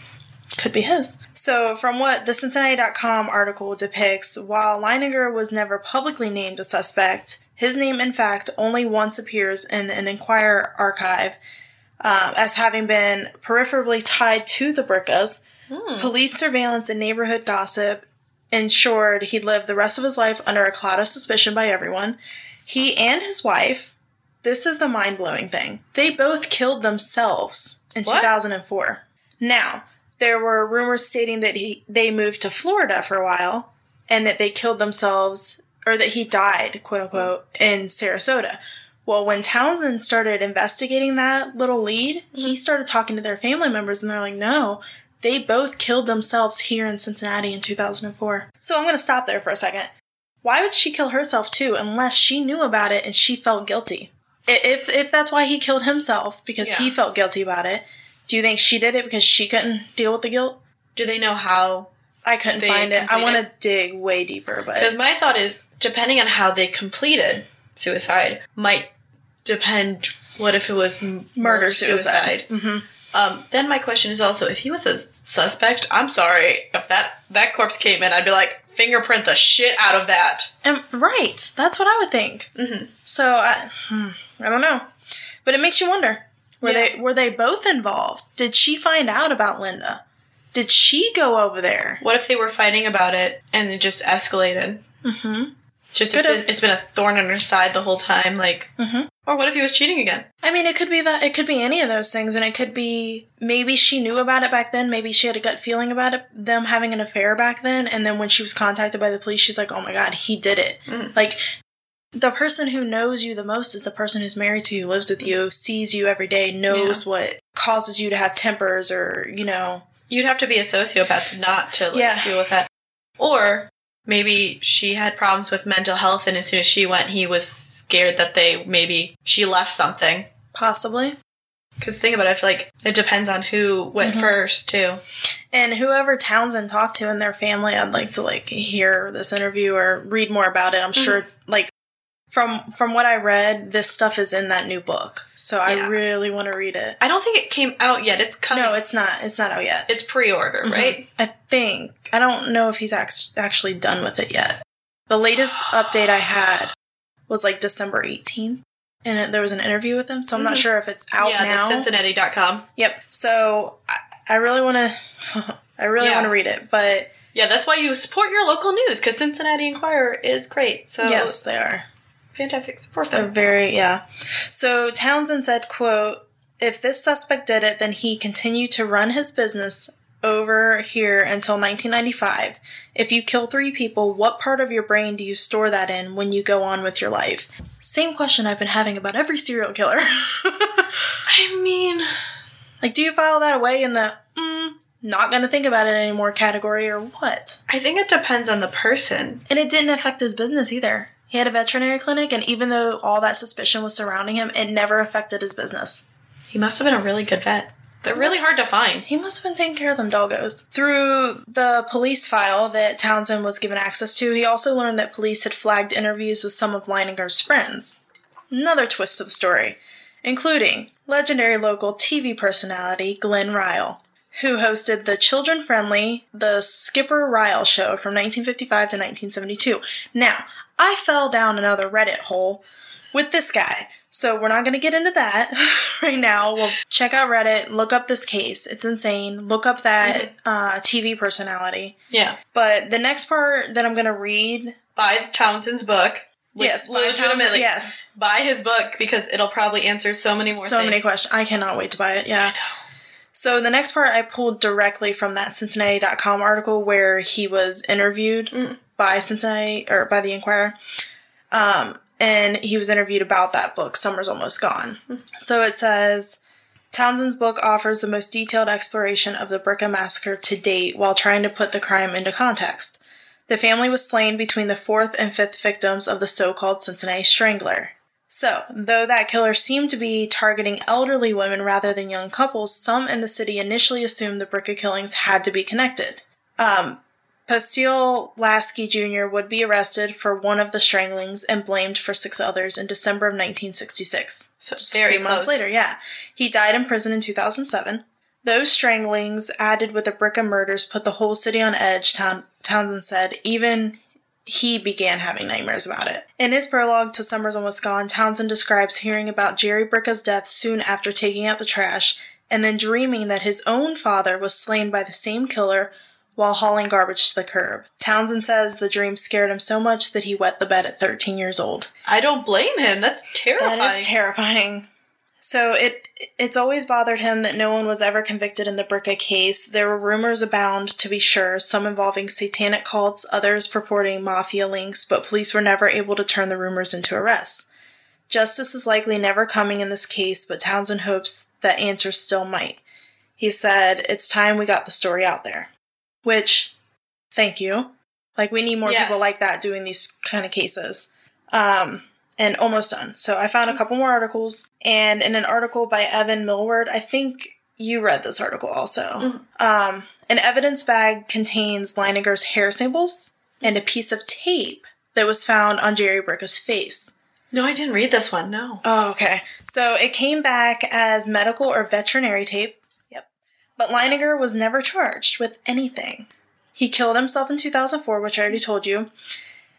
Speaker 3: Could be his. So, from what the Cincinnati.com article depicts, while Leininger was never publicly named a suspect, his name, in fact, only once appears in an Enquirer archive um, as having been peripherally tied to the Briccas. Police surveillance and neighborhood gossip ensured he'd live the rest of his life under a cloud of suspicion by everyone. He and his wife, this is the mind blowing thing, they both killed themselves in
Speaker 2: What?
Speaker 3: 2004. Now, there were rumors stating that he they moved to Florida for a while and that they killed themselves or that he died, quote unquote, in Sarasota. Well, when Townsend started investigating that little lead, he mm-hmm. started talking to their family members and they're like, no, they both killed themselves here in Cincinnati in 2004. So I'm going to stop there for a second. Why would she kill herself too unless she knew about it and she felt guilty? If if that's why he killed himself because he felt guilty about it, do you think she did it because she couldn't deal with the guilt?
Speaker 2: Do they know how?
Speaker 3: I couldn't find it. I want to dig way deeper, but.
Speaker 2: Because my thought is, depending on how they completed suicide, might depend. What if it was
Speaker 3: murder suicide. hmm
Speaker 2: Um, then my question is also, if he was a suspect, I'm sorry, if that that corpse came in, I'd be like, fingerprint the shit out of that.
Speaker 3: And right, that's what I would think.
Speaker 2: Mhm.
Speaker 3: So I, hmm, I don't know, but it makes you wonder: were
Speaker 2: Yeah.
Speaker 3: they were they both involved? Did she find out about Linda? Did she go over there?
Speaker 2: What if they were fighting about it and it just escalated?
Speaker 3: Mm-hmm.
Speaker 2: Just
Speaker 3: Could
Speaker 2: if
Speaker 3: have.
Speaker 2: it, it's been a thorn in her side the whole time, like.
Speaker 3: Mhm.
Speaker 2: Or what if he was cheating again?
Speaker 3: I mean, it could be that. It could be any of those things, and it could be maybe she knew about it back then. Maybe she had a gut feeling about it, them having an affair back then, and then when she was contacted by the police, she's like, "Oh my god, he did it!"
Speaker 2: Mm.
Speaker 3: Like. The person who knows you the most is the person who's married to you, lives with you, sees you every day, knows what causes you to have tempers or, you know,
Speaker 2: You'd have to be a sociopath not to like,
Speaker 3: Yeah.
Speaker 2: deal with that. Or maybe she had problems with mental health, and as soon as she went, he was scared that they maybe she left something.
Speaker 3: possibly.
Speaker 2: Because think about it, I feel like it depends on who went
Speaker 3: Mhm.
Speaker 2: first too.
Speaker 3: And whoever Townsend talked to in their family, I'd like to like hear this interview or read more about it. I'm sure it's like from from what I read, this stuff is in that new book. So I really want to read it.
Speaker 2: I don't think it came out yet. It's coming.
Speaker 3: No, it's not. It's not out yet.
Speaker 2: it's pre-order,
Speaker 3: Mhm.
Speaker 2: right?
Speaker 3: I think I don't know if he's act- actually done with it yet. The latest update I had was like December 18th, and it, there was an interview with him. So I'm not
Speaker 2: Mhm.
Speaker 3: sure if it's out
Speaker 2: yeah,
Speaker 3: now.
Speaker 2: the Cincinnati.com.
Speaker 3: Yep. So I, I really want to. I really
Speaker 2: Yeah.
Speaker 3: want to read it, but
Speaker 2: Yeah, that's why you support your local news because Cincinnati Enquirer is great. So
Speaker 3: yes, they are.
Speaker 2: fantastic. Support
Speaker 3: They're
Speaker 2: them.
Speaker 3: very yeah. So Townsend said, "quote If this suspect did it, then he continued to run his business over here until 1995. If you kill three people, what part of your brain do you store that in when you go on with your life?" Same question I've been having about every serial killer.
Speaker 2: I mean,
Speaker 3: like, do you file that away in the mm, not gonna think about it anymore category or what?
Speaker 2: I think it depends on the person.
Speaker 3: And it didn't affect his business either. He had a veterinary clinic, and even though all that suspicion was surrounding him, it never affected his business.
Speaker 2: He must have been a really good vet. They're really hard to find.
Speaker 3: He must have been taking care of them doggos. Through the police file that Townsend was given access to, he also learned that police had flagged interviews with some of Leininger's friends. Another twist to the story, including legendary local TV personality Glenn Ryle, who hosted the children friendly The Skipper Ryle Show from 1955 to 1972. Now, I fell down another Reddit hole with this guy. So we're not going to get into that right now. We'll check out Reddit, look up this case. It's insane. Look up that uh, TV personality.
Speaker 2: Yeah.
Speaker 3: But the next part that I'm going to read,
Speaker 2: Buy Townsend's book.
Speaker 3: Yes, by
Speaker 2: legitimately.
Speaker 3: Yes,
Speaker 2: Buy his book because it'll probably answer so many more
Speaker 3: so
Speaker 2: things.
Speaker 3: many questions. I cannot wait to buy it. Yeah.
Speaker 2: I know.
Speaker 3: So the next part I pulled directly from that Cincinnati.com article where he was interviewed
Speaker 2: Mm.
Speaker 3: by Cincinnati or by the Enquirer. Um, and he was interviewed about that book, Summer's Almost Gone. So it says Townsend's book offers the most detailed exploration of the Bricca massacre to date while trying to put the crime into context. The family was slain between the fourth and fifth victims of the so called Cincinnati Strangler. So, though that killer seemed to be targeting elderly women rather than young couples, some in the city initially assumed the Bricca killings had to be connected. Um, Posteal Laskey Jr. would be arrested for one of the stranglings and blamed for six others in December of 1966.
Speaker 2: So
Speaker 3: Just
Speaker 2: very
Speaker 3: a few months later, yeah. He died in prison in 2007. Those stranglings, added with the Bricca murders, put the whole city on edge, Town- Townsend said. Even he began having nightmares about it. In his prologue to Summer's Almost Gone, Townsend describes hearing about Jerry Bricca's death soon after taking out the trash, and then dreaming that his own father was slain by the same killer while hauling garbage to the curb. Townsend says the dream scared him so much that he wet the bed at 13 years old.
Speaker 2: I don't blame him. That's terrifying.
Speaker 3: That is terrifying. So it it's always bothered him that no one was ever convicted in the Bricca case. There were rumors abound, to be sure, some involving satanic cults, others purporting mafia links, but police were never able to turn the rumors into arrests. Justice is likely never coming in this case, but Townsend hopes that answers still might. He said, It's time we got the story out there. Which, thank you. Like, we need more
Speaker 2: Yes.
Speaker 3: people like that doing these kind of cases. Um, and almost done. So I found a couple more articles, and in an article by Evan Millward, I think you read this article also. Um, an evidence bag contains Leininger's hair samples and a piece of tape that was found on Jerry Bricca's face.
Speaker 2: no, I didn't read this one. No.
Speaker 3: Oh, okay. So it came back as medical or veterinary tape. But Leininger was never charged with anything. He killed himself in 2004, which I already told you.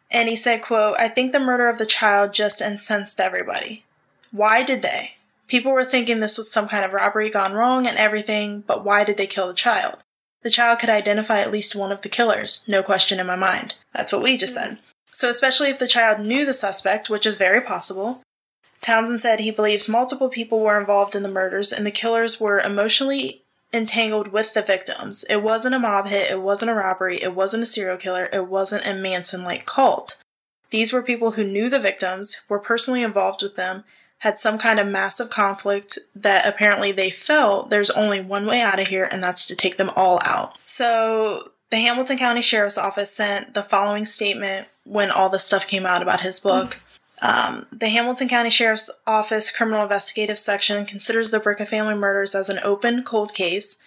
Speaker 3: And he said, quote, I think the murder of the child just incensed everybody. Why did they? People were thinking this was some kind of robbery gone wrong and everything, but why did they kill the child? The child could identify at least one of the killers, no question in my mind. That's what we just said. So, especially if the child knew the suspect, which is very possible, Townsend said he believes multiple people were involved in the murders and the killers were emotionally entangled with the victims. It wasn't a mob hit, it wasn't a robbery, it wasn't a serial killer, it wasn't a Manson like cult. These were people who knew the victims, were personally involved with them, had some kind of massive conflict that apparently they felt there's only one way out of here, and that's to take them all out. So the Hamilton County Sheriff's Office sent the following statement when all this stuff came out about his book. Um, the Hamilton County Sheriff's Office Criminal Investigative Section considers the Bricca family murders as an open, cold case.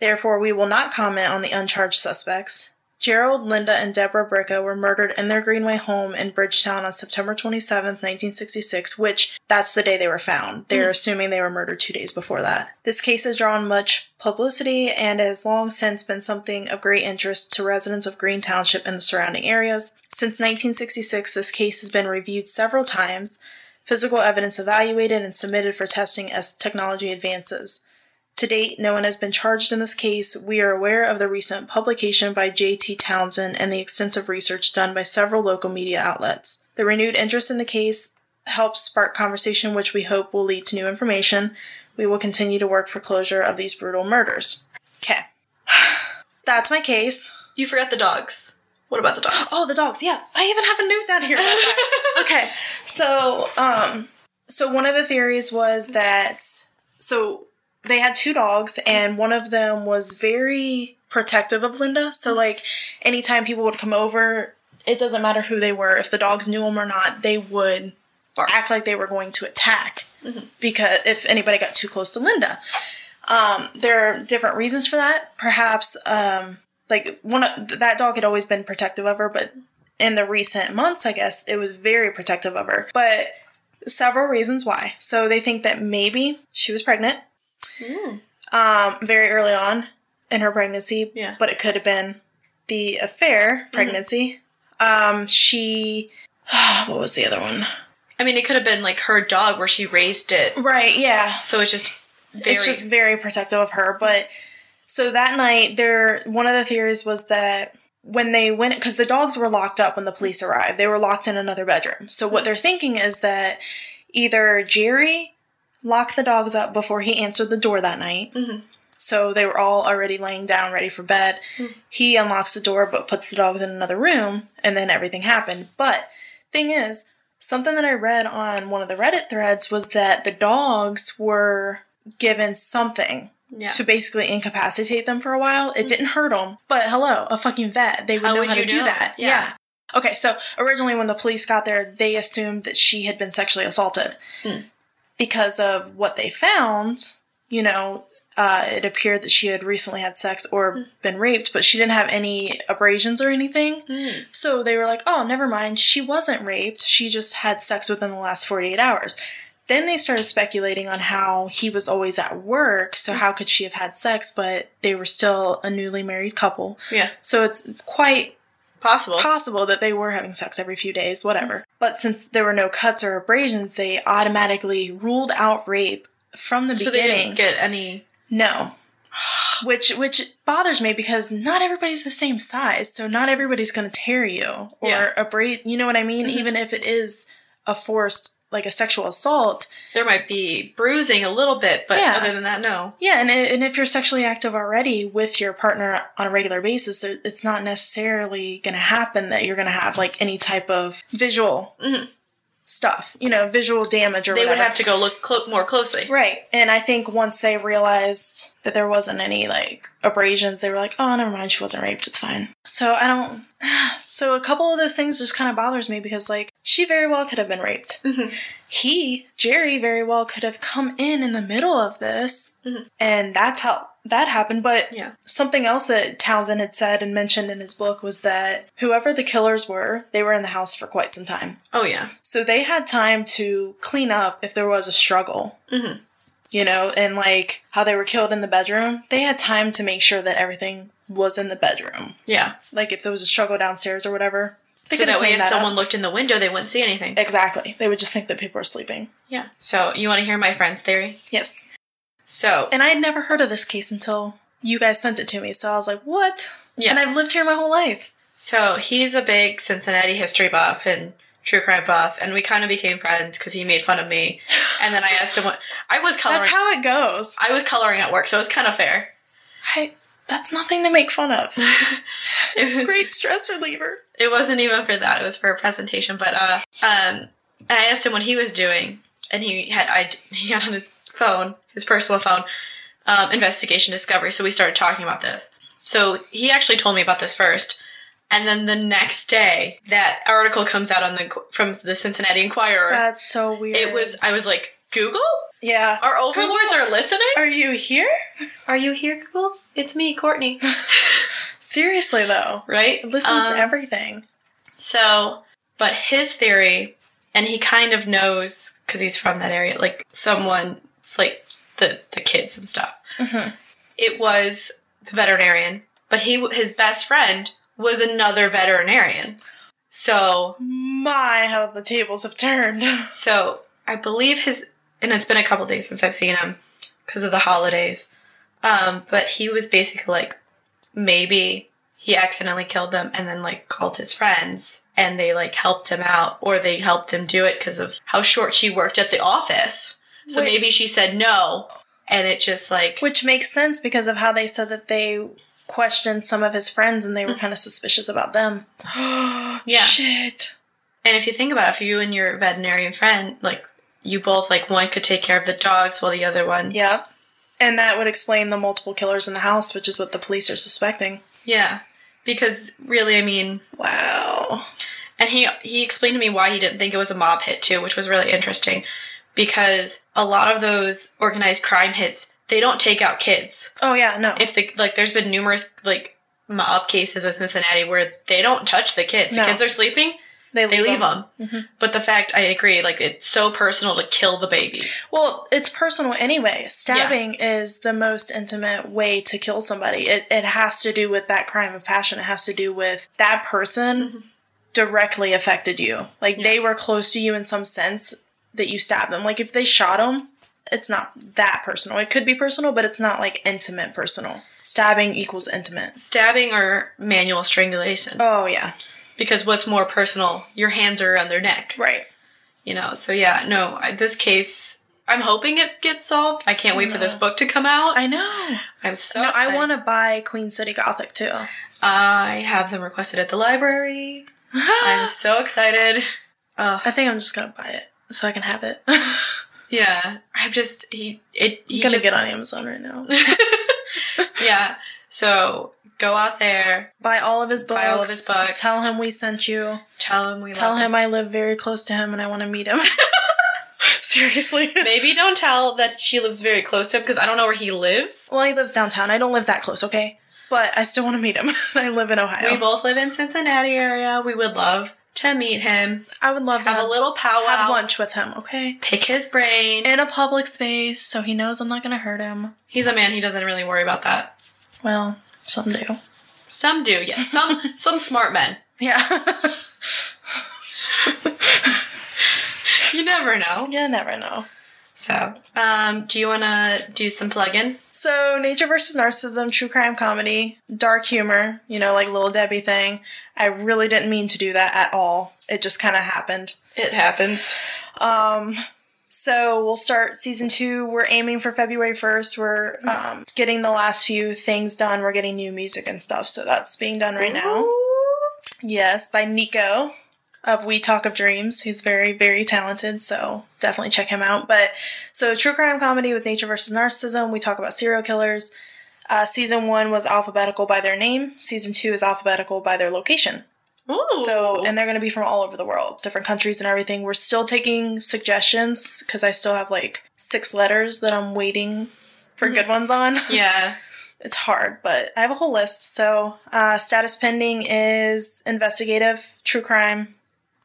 Speaker 3: Therefore, we will not comment on the uncharged suspects. Gerald, Linda, and Deborah Bricca were murdered in their Greenway home in Bridgetown on September 27, 1966, which that's the day they were found. They're assuming they were murdered two days before that. This case has drawn much publicity and has long since been something of great interest to residents of Green Township and the surrounding areas. Since 1966, this case has been reviewed several times, physical evidence evaluated, and submitted for testing as technology advances. To date, no one has been charged in this case. We are aware of the recent publication by J.T. Townsend and the extensive research done by several local media outlets. The renewed interest in the case helps spark conversation, which we hope will lead to new information. We will continue to work for closure of these brutal murders. Okay. That's my case.
Speaker 2: You forgot the dogs. What about the dogs?
Speaker 3: Oh, the dogs. Yeah, I even have a note down here. about that. okay, so um, so one of the theories was that so they had two dogs, and one of them was very protective of Linda. So like, anytime people would come over it doesn't matter who they were. If the dogs knew them or not, they would
Speaker 2: Bark.
Speaker 3: act like they were going to attack because if anybody got too close to Linda. Um, there are different reasons for that. Perhaps, um, like one of that dog had always been protective of her, but in the recent months, I guess it was very protective of her. But several reasons why. So they think that maybe she was pregnant um, very early on in her pregnancy,
Speaker 2: Yeah.
Speaker 3: but it could have been the affair pregnancy. Um, she, what was the other one?
Speaker 2: I mean, it could have been like her dog where she raised it.
Speaker 3: Right, yeah.
Speaker 2: So it's just very.
Speaker 3: It's just very protective of her. But so that night, there one of the theories was that when they went, because the dogs were locked up when the police arrived, they were locked in another bedroom. So what they're thinking is that either Jerry locked the dogs up before he answered the door that night.
Speaker 2: Mhm.
Speaker 3: So they were all already laying down, ready for bed. He unlocks the door, but puts the dogs in another room, and then everything happened. But thing is, something that I read on one of the Reddit threads was that the dogs were given something
Speaker 2: yeah.
Speaker 3: to basically incapacitate them for a while. It didn't hurt them, but hello, a fucking vet. They would
Speaker 2: How
Speaker 3: know
Speaker 2: would
Speaker 3: how to
Speaker 2: you
Speaker 3: do that.
Speaker 2: Yeah.
Speaker 3: Yeah. Okay, so originally when the police got there, they assumed that she had been sexually assaulted.
Speaker 2: Hmm.
Speaker 3: Because of what they found, you know, uh, it appeared that she had recently had sex or
Speaker 2: Hmm.
Speaker 3: been raped, but she didn't have any abrasions or anything.
Speaker 2: Mm.
Speaker 3: So they were like, oh, never mind. She wasn't raped. She just had sex within the last 48 hours. Then they started speculating on how he was always at work. So how could she have had sex, but they were still a newly married couple?
Speaker 2: Yeah.
Speaker 3: So it's quite
Speaker 2: Possible.
Speaker 3: possible that they were having sex every few days, whatever. But since there were no cuts or abrasions, they automatically ruled out rape from the beginning.
Speaker 2: so they didn't get any.
Speaker 3: No. Which which bothers me because not everybody's the same size, so not everybody's going to tear you or
Speaker 2: Yeah.
Speaker 3: abrade. You know what I mean?
Speaker 2: Mhm.
Speaker 3: Even if it is a forced, like a sexual assault.
Speaker 2: There might be bruising a little bit, but
Speaker 3: Yeah.
Speaker 2: other than that, no.
Speaker 3: Yeah, and and if you're sexually active already with your partner on a regular basis, it's not necessarily going to happen that you're going to have like any type of visual
Speaker 2: Mhm.
Speaker 3: Stuff. You know, visual damage or
Speaker 2: They would have to go look clo- more closely.
Speaker 3: Right. And I think once they realized that there wasn't any like abrasions, they were like, oh, never mind, she wasn't raped, it's fine. So I don't. So a couple of those things just kind of bothers me because like she very well could have been raped.
Speaker 2: Mhm.
Speaker 3: He, Jerry, very well could have come in in the middle of this,
Speaker 2: Mhm.
Speaker 3: and that's how that happened. But
Speaker 2: Yeah.
Speaker 3: something else that Townsend had said and mentioned in his book was that whoever the killers were, they were in the house for quite some time.
Speaker 2: Oh yeah.
Speaker 3: So they had time to clean up if there was a struggle.
Speaker 2: Mhm.
Speaker 3: You know, and like how they were killed in the bedroom, they had time to make sure that everything was in the bedroom.
Speaker 2: Yeah.
Speaker 3: Like if there was a struggle downstairs or whatever. They
Speaker 2: so that way, if
Speaker 3: that
Speaker 2: someone
Speaker 3: up.
Speaker 2: looked in the window, they wouldn't see anything.
Speaker 3: Exactly. They would just think that people were sleeping.
Speaker 2: Yeah. So you want to hear my friend's theory?
Speaker 3: Yes.
Speaker 2: So
Speaker 3: And I had never heard of this case until you guys sent it to me. So I was like, what?
Speaker 2: yeah.
Speaker 3: And I've lived here my whole life.
Speaker 2: So he's a big Cincinnati history buff and true crime buff, and we kind of became friends because he made fun of me. And then I asked him what I was coloring.
Speaker 3: That's how it goes.
Speaker 2: I was coloring at work, so it's kind of fair.
Speaker 3: I, that's nothing to make fun of.
Speaker 2: It
Speaker 3: It's
Speaker 2: a
Speaker 3: great stress reliever.
Speaker 2: It wasn't even for that; it was for a presentation. But uh, um, and I asked him what he was doing, and he had I he had on his phone, his personal phone, um, investigation discovery. So we started talking about this. So he actually told me about this first. And then the next day, that article comes out on the from the Cincinnati Enquirer.
Speaker 3: That's so weird.
Speaker 2: It was. I was like, Google?
Speaker 3: Yeah.
Speaker 2: Our overlords are listening?
Speaker 3: Are you here?
Speaker 2: Are you here, Google? It's me, Courtney.
Speaker 3: Seriously though.
Speaker 2: right?
Speaker 3: It listens to
Speaker 2: Um,
Speaker 3: everything.
Speaker 2: So, but his theory, and he kind of knows because he's from that area, like someone, like the the kids and stuff.
Speaker 3: Mhm.
Speaker 2: It was the veterinarian, but he his best friend was another veterinarian. So,
Speaker 3: My, how the tables have turned.
Speaker 2: so I believe his, and it's been a couple days since I've seen him because of the holidays. Um, but he was basically like, maybe he accidentally killed them and then like called his friends and they like helped him out or they helped him do it because of how short she worked at the office. So
Speaker 3: Wait.
Speaker 2: maybe she said no and it just like,
Speaker 3: Which makes sense because of how they said that they questioned some of his friends and they were mm. kind of suspicious about them.
Speaker 2: Yeah.
Speaker 3: Shit.
Speaker 2: and if you think about it, if you and your veterinarian friend, like you both, like one could take care of the dogs while the other one,
Speaker 3: Yep. And that would explain the multiple killers in the house, which is what the police are suspecting.
Speaker 2: Yeah. because really, I mean,
Speaker 3: Wow.
Speaker 2: and he he explained to me why he didn't think it was a mob hit too, which was really interesting because a lot of those organized crime hits they don't take out kids.
Speaker 3: Oh yeah, no.
Speaker 2: If the like, there's been numerous like mob cases in Cincinnati where they don't touch the kids.
Speaker 3: No.
Speaker 2: The kids are sleeping,
Speaker 3: they
Speaker 2: they leave
Speaker 3: 'em.
Speaker 2: them.
Speaker 3: Mhm.
Speaker 2: But the fact, I agree, like it's so personal to kill the baby.
Speaker 3: Well, it's personal anyway. Stabbing is the most intimate way to kill somebody. It, it has to do with that crime of passion. It has to do with that person directly affected you. Like they were close to you in some sense that you stab them. Like if they shot them, it's not that personal. It could be personal, but it's not like intimate personal. Stabbing equals intimate.
Speaker 2: Stabbing or manual strangulation.
Speaker 3: Oh yeah,
Speaker 2: Because what's more personal? Your hands are around their neck.
Speaker 3: right.
Speaker 2: You know, so yeah, no, I- this case, I'm hoping it gets solved. I can't wait for this book to come out.
Speaker 3: I know.
Speaker 2: I'm so
Speaker 3: no, I want to buy Queen City Gothic too.
Speaker 2: I have them requested at the library. I'm so excited. Uh,
Speaker 3: I think I'm just gonna buy it so I can have it.
Speaker 2: yeah, I'm just he it
Speaker 3: I'm gonna
Speaker 2: just
Speaker 3: get on Amazon right now.
Speaker 2: yeah. So go out there,
Speaker 3: Buy all of his books.
Speaker 2: Buy all of his books.
Speaker 3: Tell him we sent you.
Speaker 2: tell him we
Speaker 3: Tell
Speaker 2: love
Speaker 3: him I live very close to him and I want to meet him. Seriously.
Speaker 2: Maybe don't tell that she lives very close to him because I don't know where he lives.
Speaker 3: well, he lives downtown. I don't live that close, okay? But I still want to meet him. I live in Ohio.
Speaker 2: We both live in Cincinnati area. We would love to meet him,
Speaker 3: I would love to
Speaker 2: have a little powwow,
Speaker 3: have lunch with him, okay?
Speaker 2: pick his brain.
Speaker 3: In a public space so he knows I'm not going to hurt him.
Speaker 2: He's a man. He doesn't really worry about that.
Speaker 3: Well, some do.
Speaker 2: Some do, yes. Some some smart men.
Speaker 3: Yeah.
Speaker 2: You never know.
Speaker 3: you never know.
Speaker 2: So, um, do you want to do some plug-in?
Speaker 3: So, Nature versus Narcissism, true crime comedy, dark humor, you know, like Little Debbie thing. I really didn't mean to do that at all. It just kind of happened.
Speaker 2: It happens.
Speaker 3: Um, so we'll start season two. We're aiming for February 1st. We're um, getting the last few things done. We're getting new music and stuff. So that's being done right now. Yes, by Nico of We Talk of Dreams. He's very, very talented, so definitely check him out. But so true crime comedy with nature versus narcissism. We talk about serial killers. Uh, season one was alphabetical by their name. Season two is alphabetical by their location.
Speaker 2: Ooh.
Speaker 3: So, and they're going to be from all over the world, different countries and everything. We're still taking suggestions because I still have like six letters that I'm waiting for good ones on.
Speaker 2: yeah.
Speaker 3: it's hard, but I have a whole list. So, uh, status pending is investigative, true crime,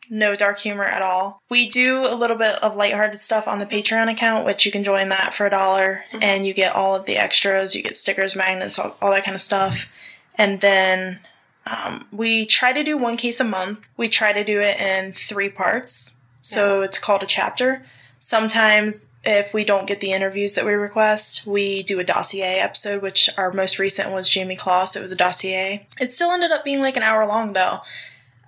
Speaker 3: no dark humor at all. We do a little bit of lighthearted stuff on the Patreon account, which you can join that for a dollar, and you get all of the extras. You get stickers, magnets, all, all that kind of stuff. And then um, we try to do one case a month. We try to do it in three parts. So it's called a chapter. Sometimes, if we don't get the interviews that we request, we do a dossier episode, which our most recent was Jamie Kloss. It was a dossier. It still ended up being like an hour long, though.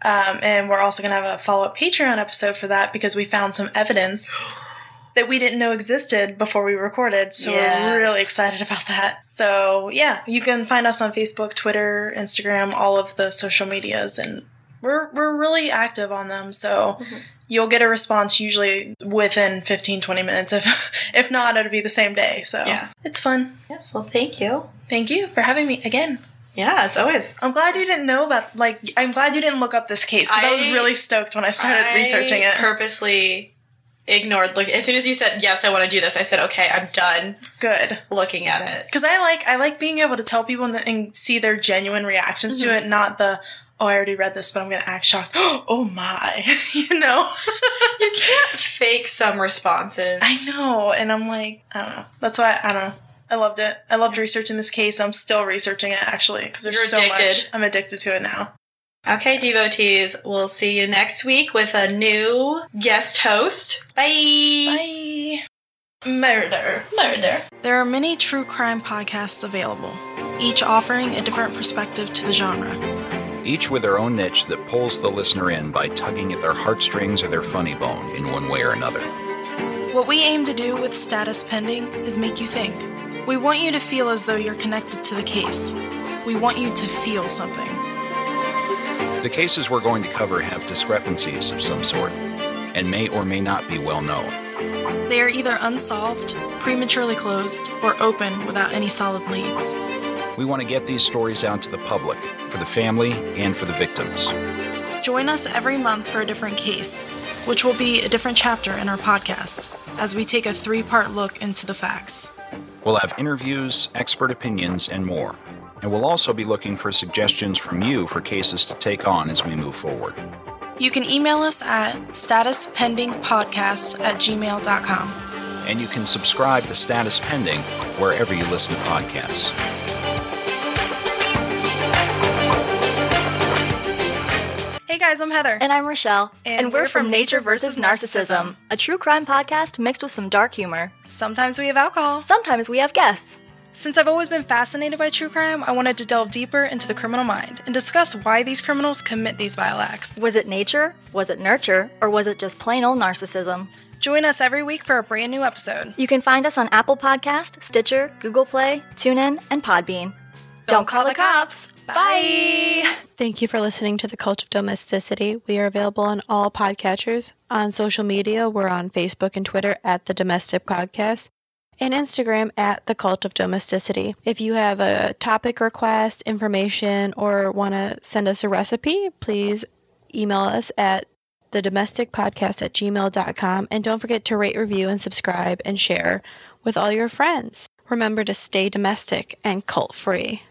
Speaker 3: Um, and we're also going to have a follow up Patreon episode for that because we found some evidence that we didn't know existed before we recorded. So
Speaker 2: Yes.
Speaker 3: we're really excited about that. So, yeah, you can find us on Facebook, Twitter, Instagram, all of the social medias, and we're, we're really active on them. So you'll get a response usually within 15, 20 minutes. If, if not, it'll be the same day. So
Speaker 2: Yeah.
Speaker 3: it's fun.
Speaker 2: Yes. Well, thank you.
Speaker 3: Thank you for having me again.
Speaker 2: Yeah, it's always.
Speaker 3: I'm glad you didn't know about, like, I'm glad you didn't look up this case because I, was really stoked when I started
Speaker 2: I
Speaker 3: researching it.
Speaker 2: Purposely ignored. Look, as soon as you said yes, I want to do this. I said okay. I'm done
Speaker 3: Good.
Speaker 2: looking at it.
Speaker 3: Because I like I like being able to tell people and, and see their genuine reactions to mm-hmm. it, not the oh I already read this, but I'm gonna act shocked. oh my, you know.
Speaker 2: You can't fake some responses.
Speaker 3: I know, and I'm like I don't know. That's why I don't know. I loved it. I loved researching this case. I'm still researching it actually because there's
Speaker 2: You're
Speaker 3: so much. I'm addicted to it now.
Speaker 2: Okay, devotees, we'll see you next week with a new guest host. Bye.
Speaker 3: Bye. Murder.
Speaker 2: Murder.
Speaker 3: There are many true crime podcasts available, each offering a different perspective to the genre.
Speaker 4: each with their own niche that pulls the listener in by tugging at their heartstrings or their funny bone in one way or another.
Speaker 3: What we aim to do with Status Pending is make you think. We want you to feel as though you're connected to the case. We want you to feel something.
Speaker 4: The cases we're going to cover have discrepancies of some sort and may or may not be well known.
Speaker 3: They are either unsolved, prematurely closed, or open without any solid leads.
Speaker 4: We want to get these stories out to the public, for the family, and for the victims.
Speaker 3: Join us every month for a different case, which will be a different chapter in our podcast as we take a three part look into the facts.
Speaker 4: We'll have interviews, expert opinions, and more. And we'll also be looking for suggestions from you for cases to take on as we move forward.
Speaker 3: You can email us at statuspendingpodcast at gmail.com.
Speaker 4: And you can subscribe to Status Pending wherever you listen to podcasts.
Speaker 3: Hey guys, I'm Heather.
Speaker 5: And I'm Rochelle.
Speaker 3: And we're from Nature versus Narcissism,
Speaker 5: a true crime podcast mixed with some dark humor.
Speaker 3: Sometimes we have alcohol.
Speaker 5: Sometimes we have guests.
Speaker 3: Since I've always been fascinated by true crime, I wanted to delve deeper into the criminal mind and discuss why these criminals commit these vile acts.
Speaker 5: Was it nature? Was it nurture? Or was it just plain old narcissism?
Speaker 3: Join us every week for a brand new episode.
Speaker 5: You can find us on Apple Podcast, Stitcher, Google Play, TuneIn, and Podbean. Don't, call the cops. Bye.
Speaker 1: Thank you for listening to The Cult of Domesticity. We are available on all podcatchers. On social media, we're on Facebook and Twitter at The Domestic Podcast and Instagram at The Cult of Domesticity. If you have a topic request, information, or want to send us a recipe, please email us at the domestic podcast at gmail.com and don't forget to rate, review, and subscribe and share with all your friends. Remember to stay domestic and cult free.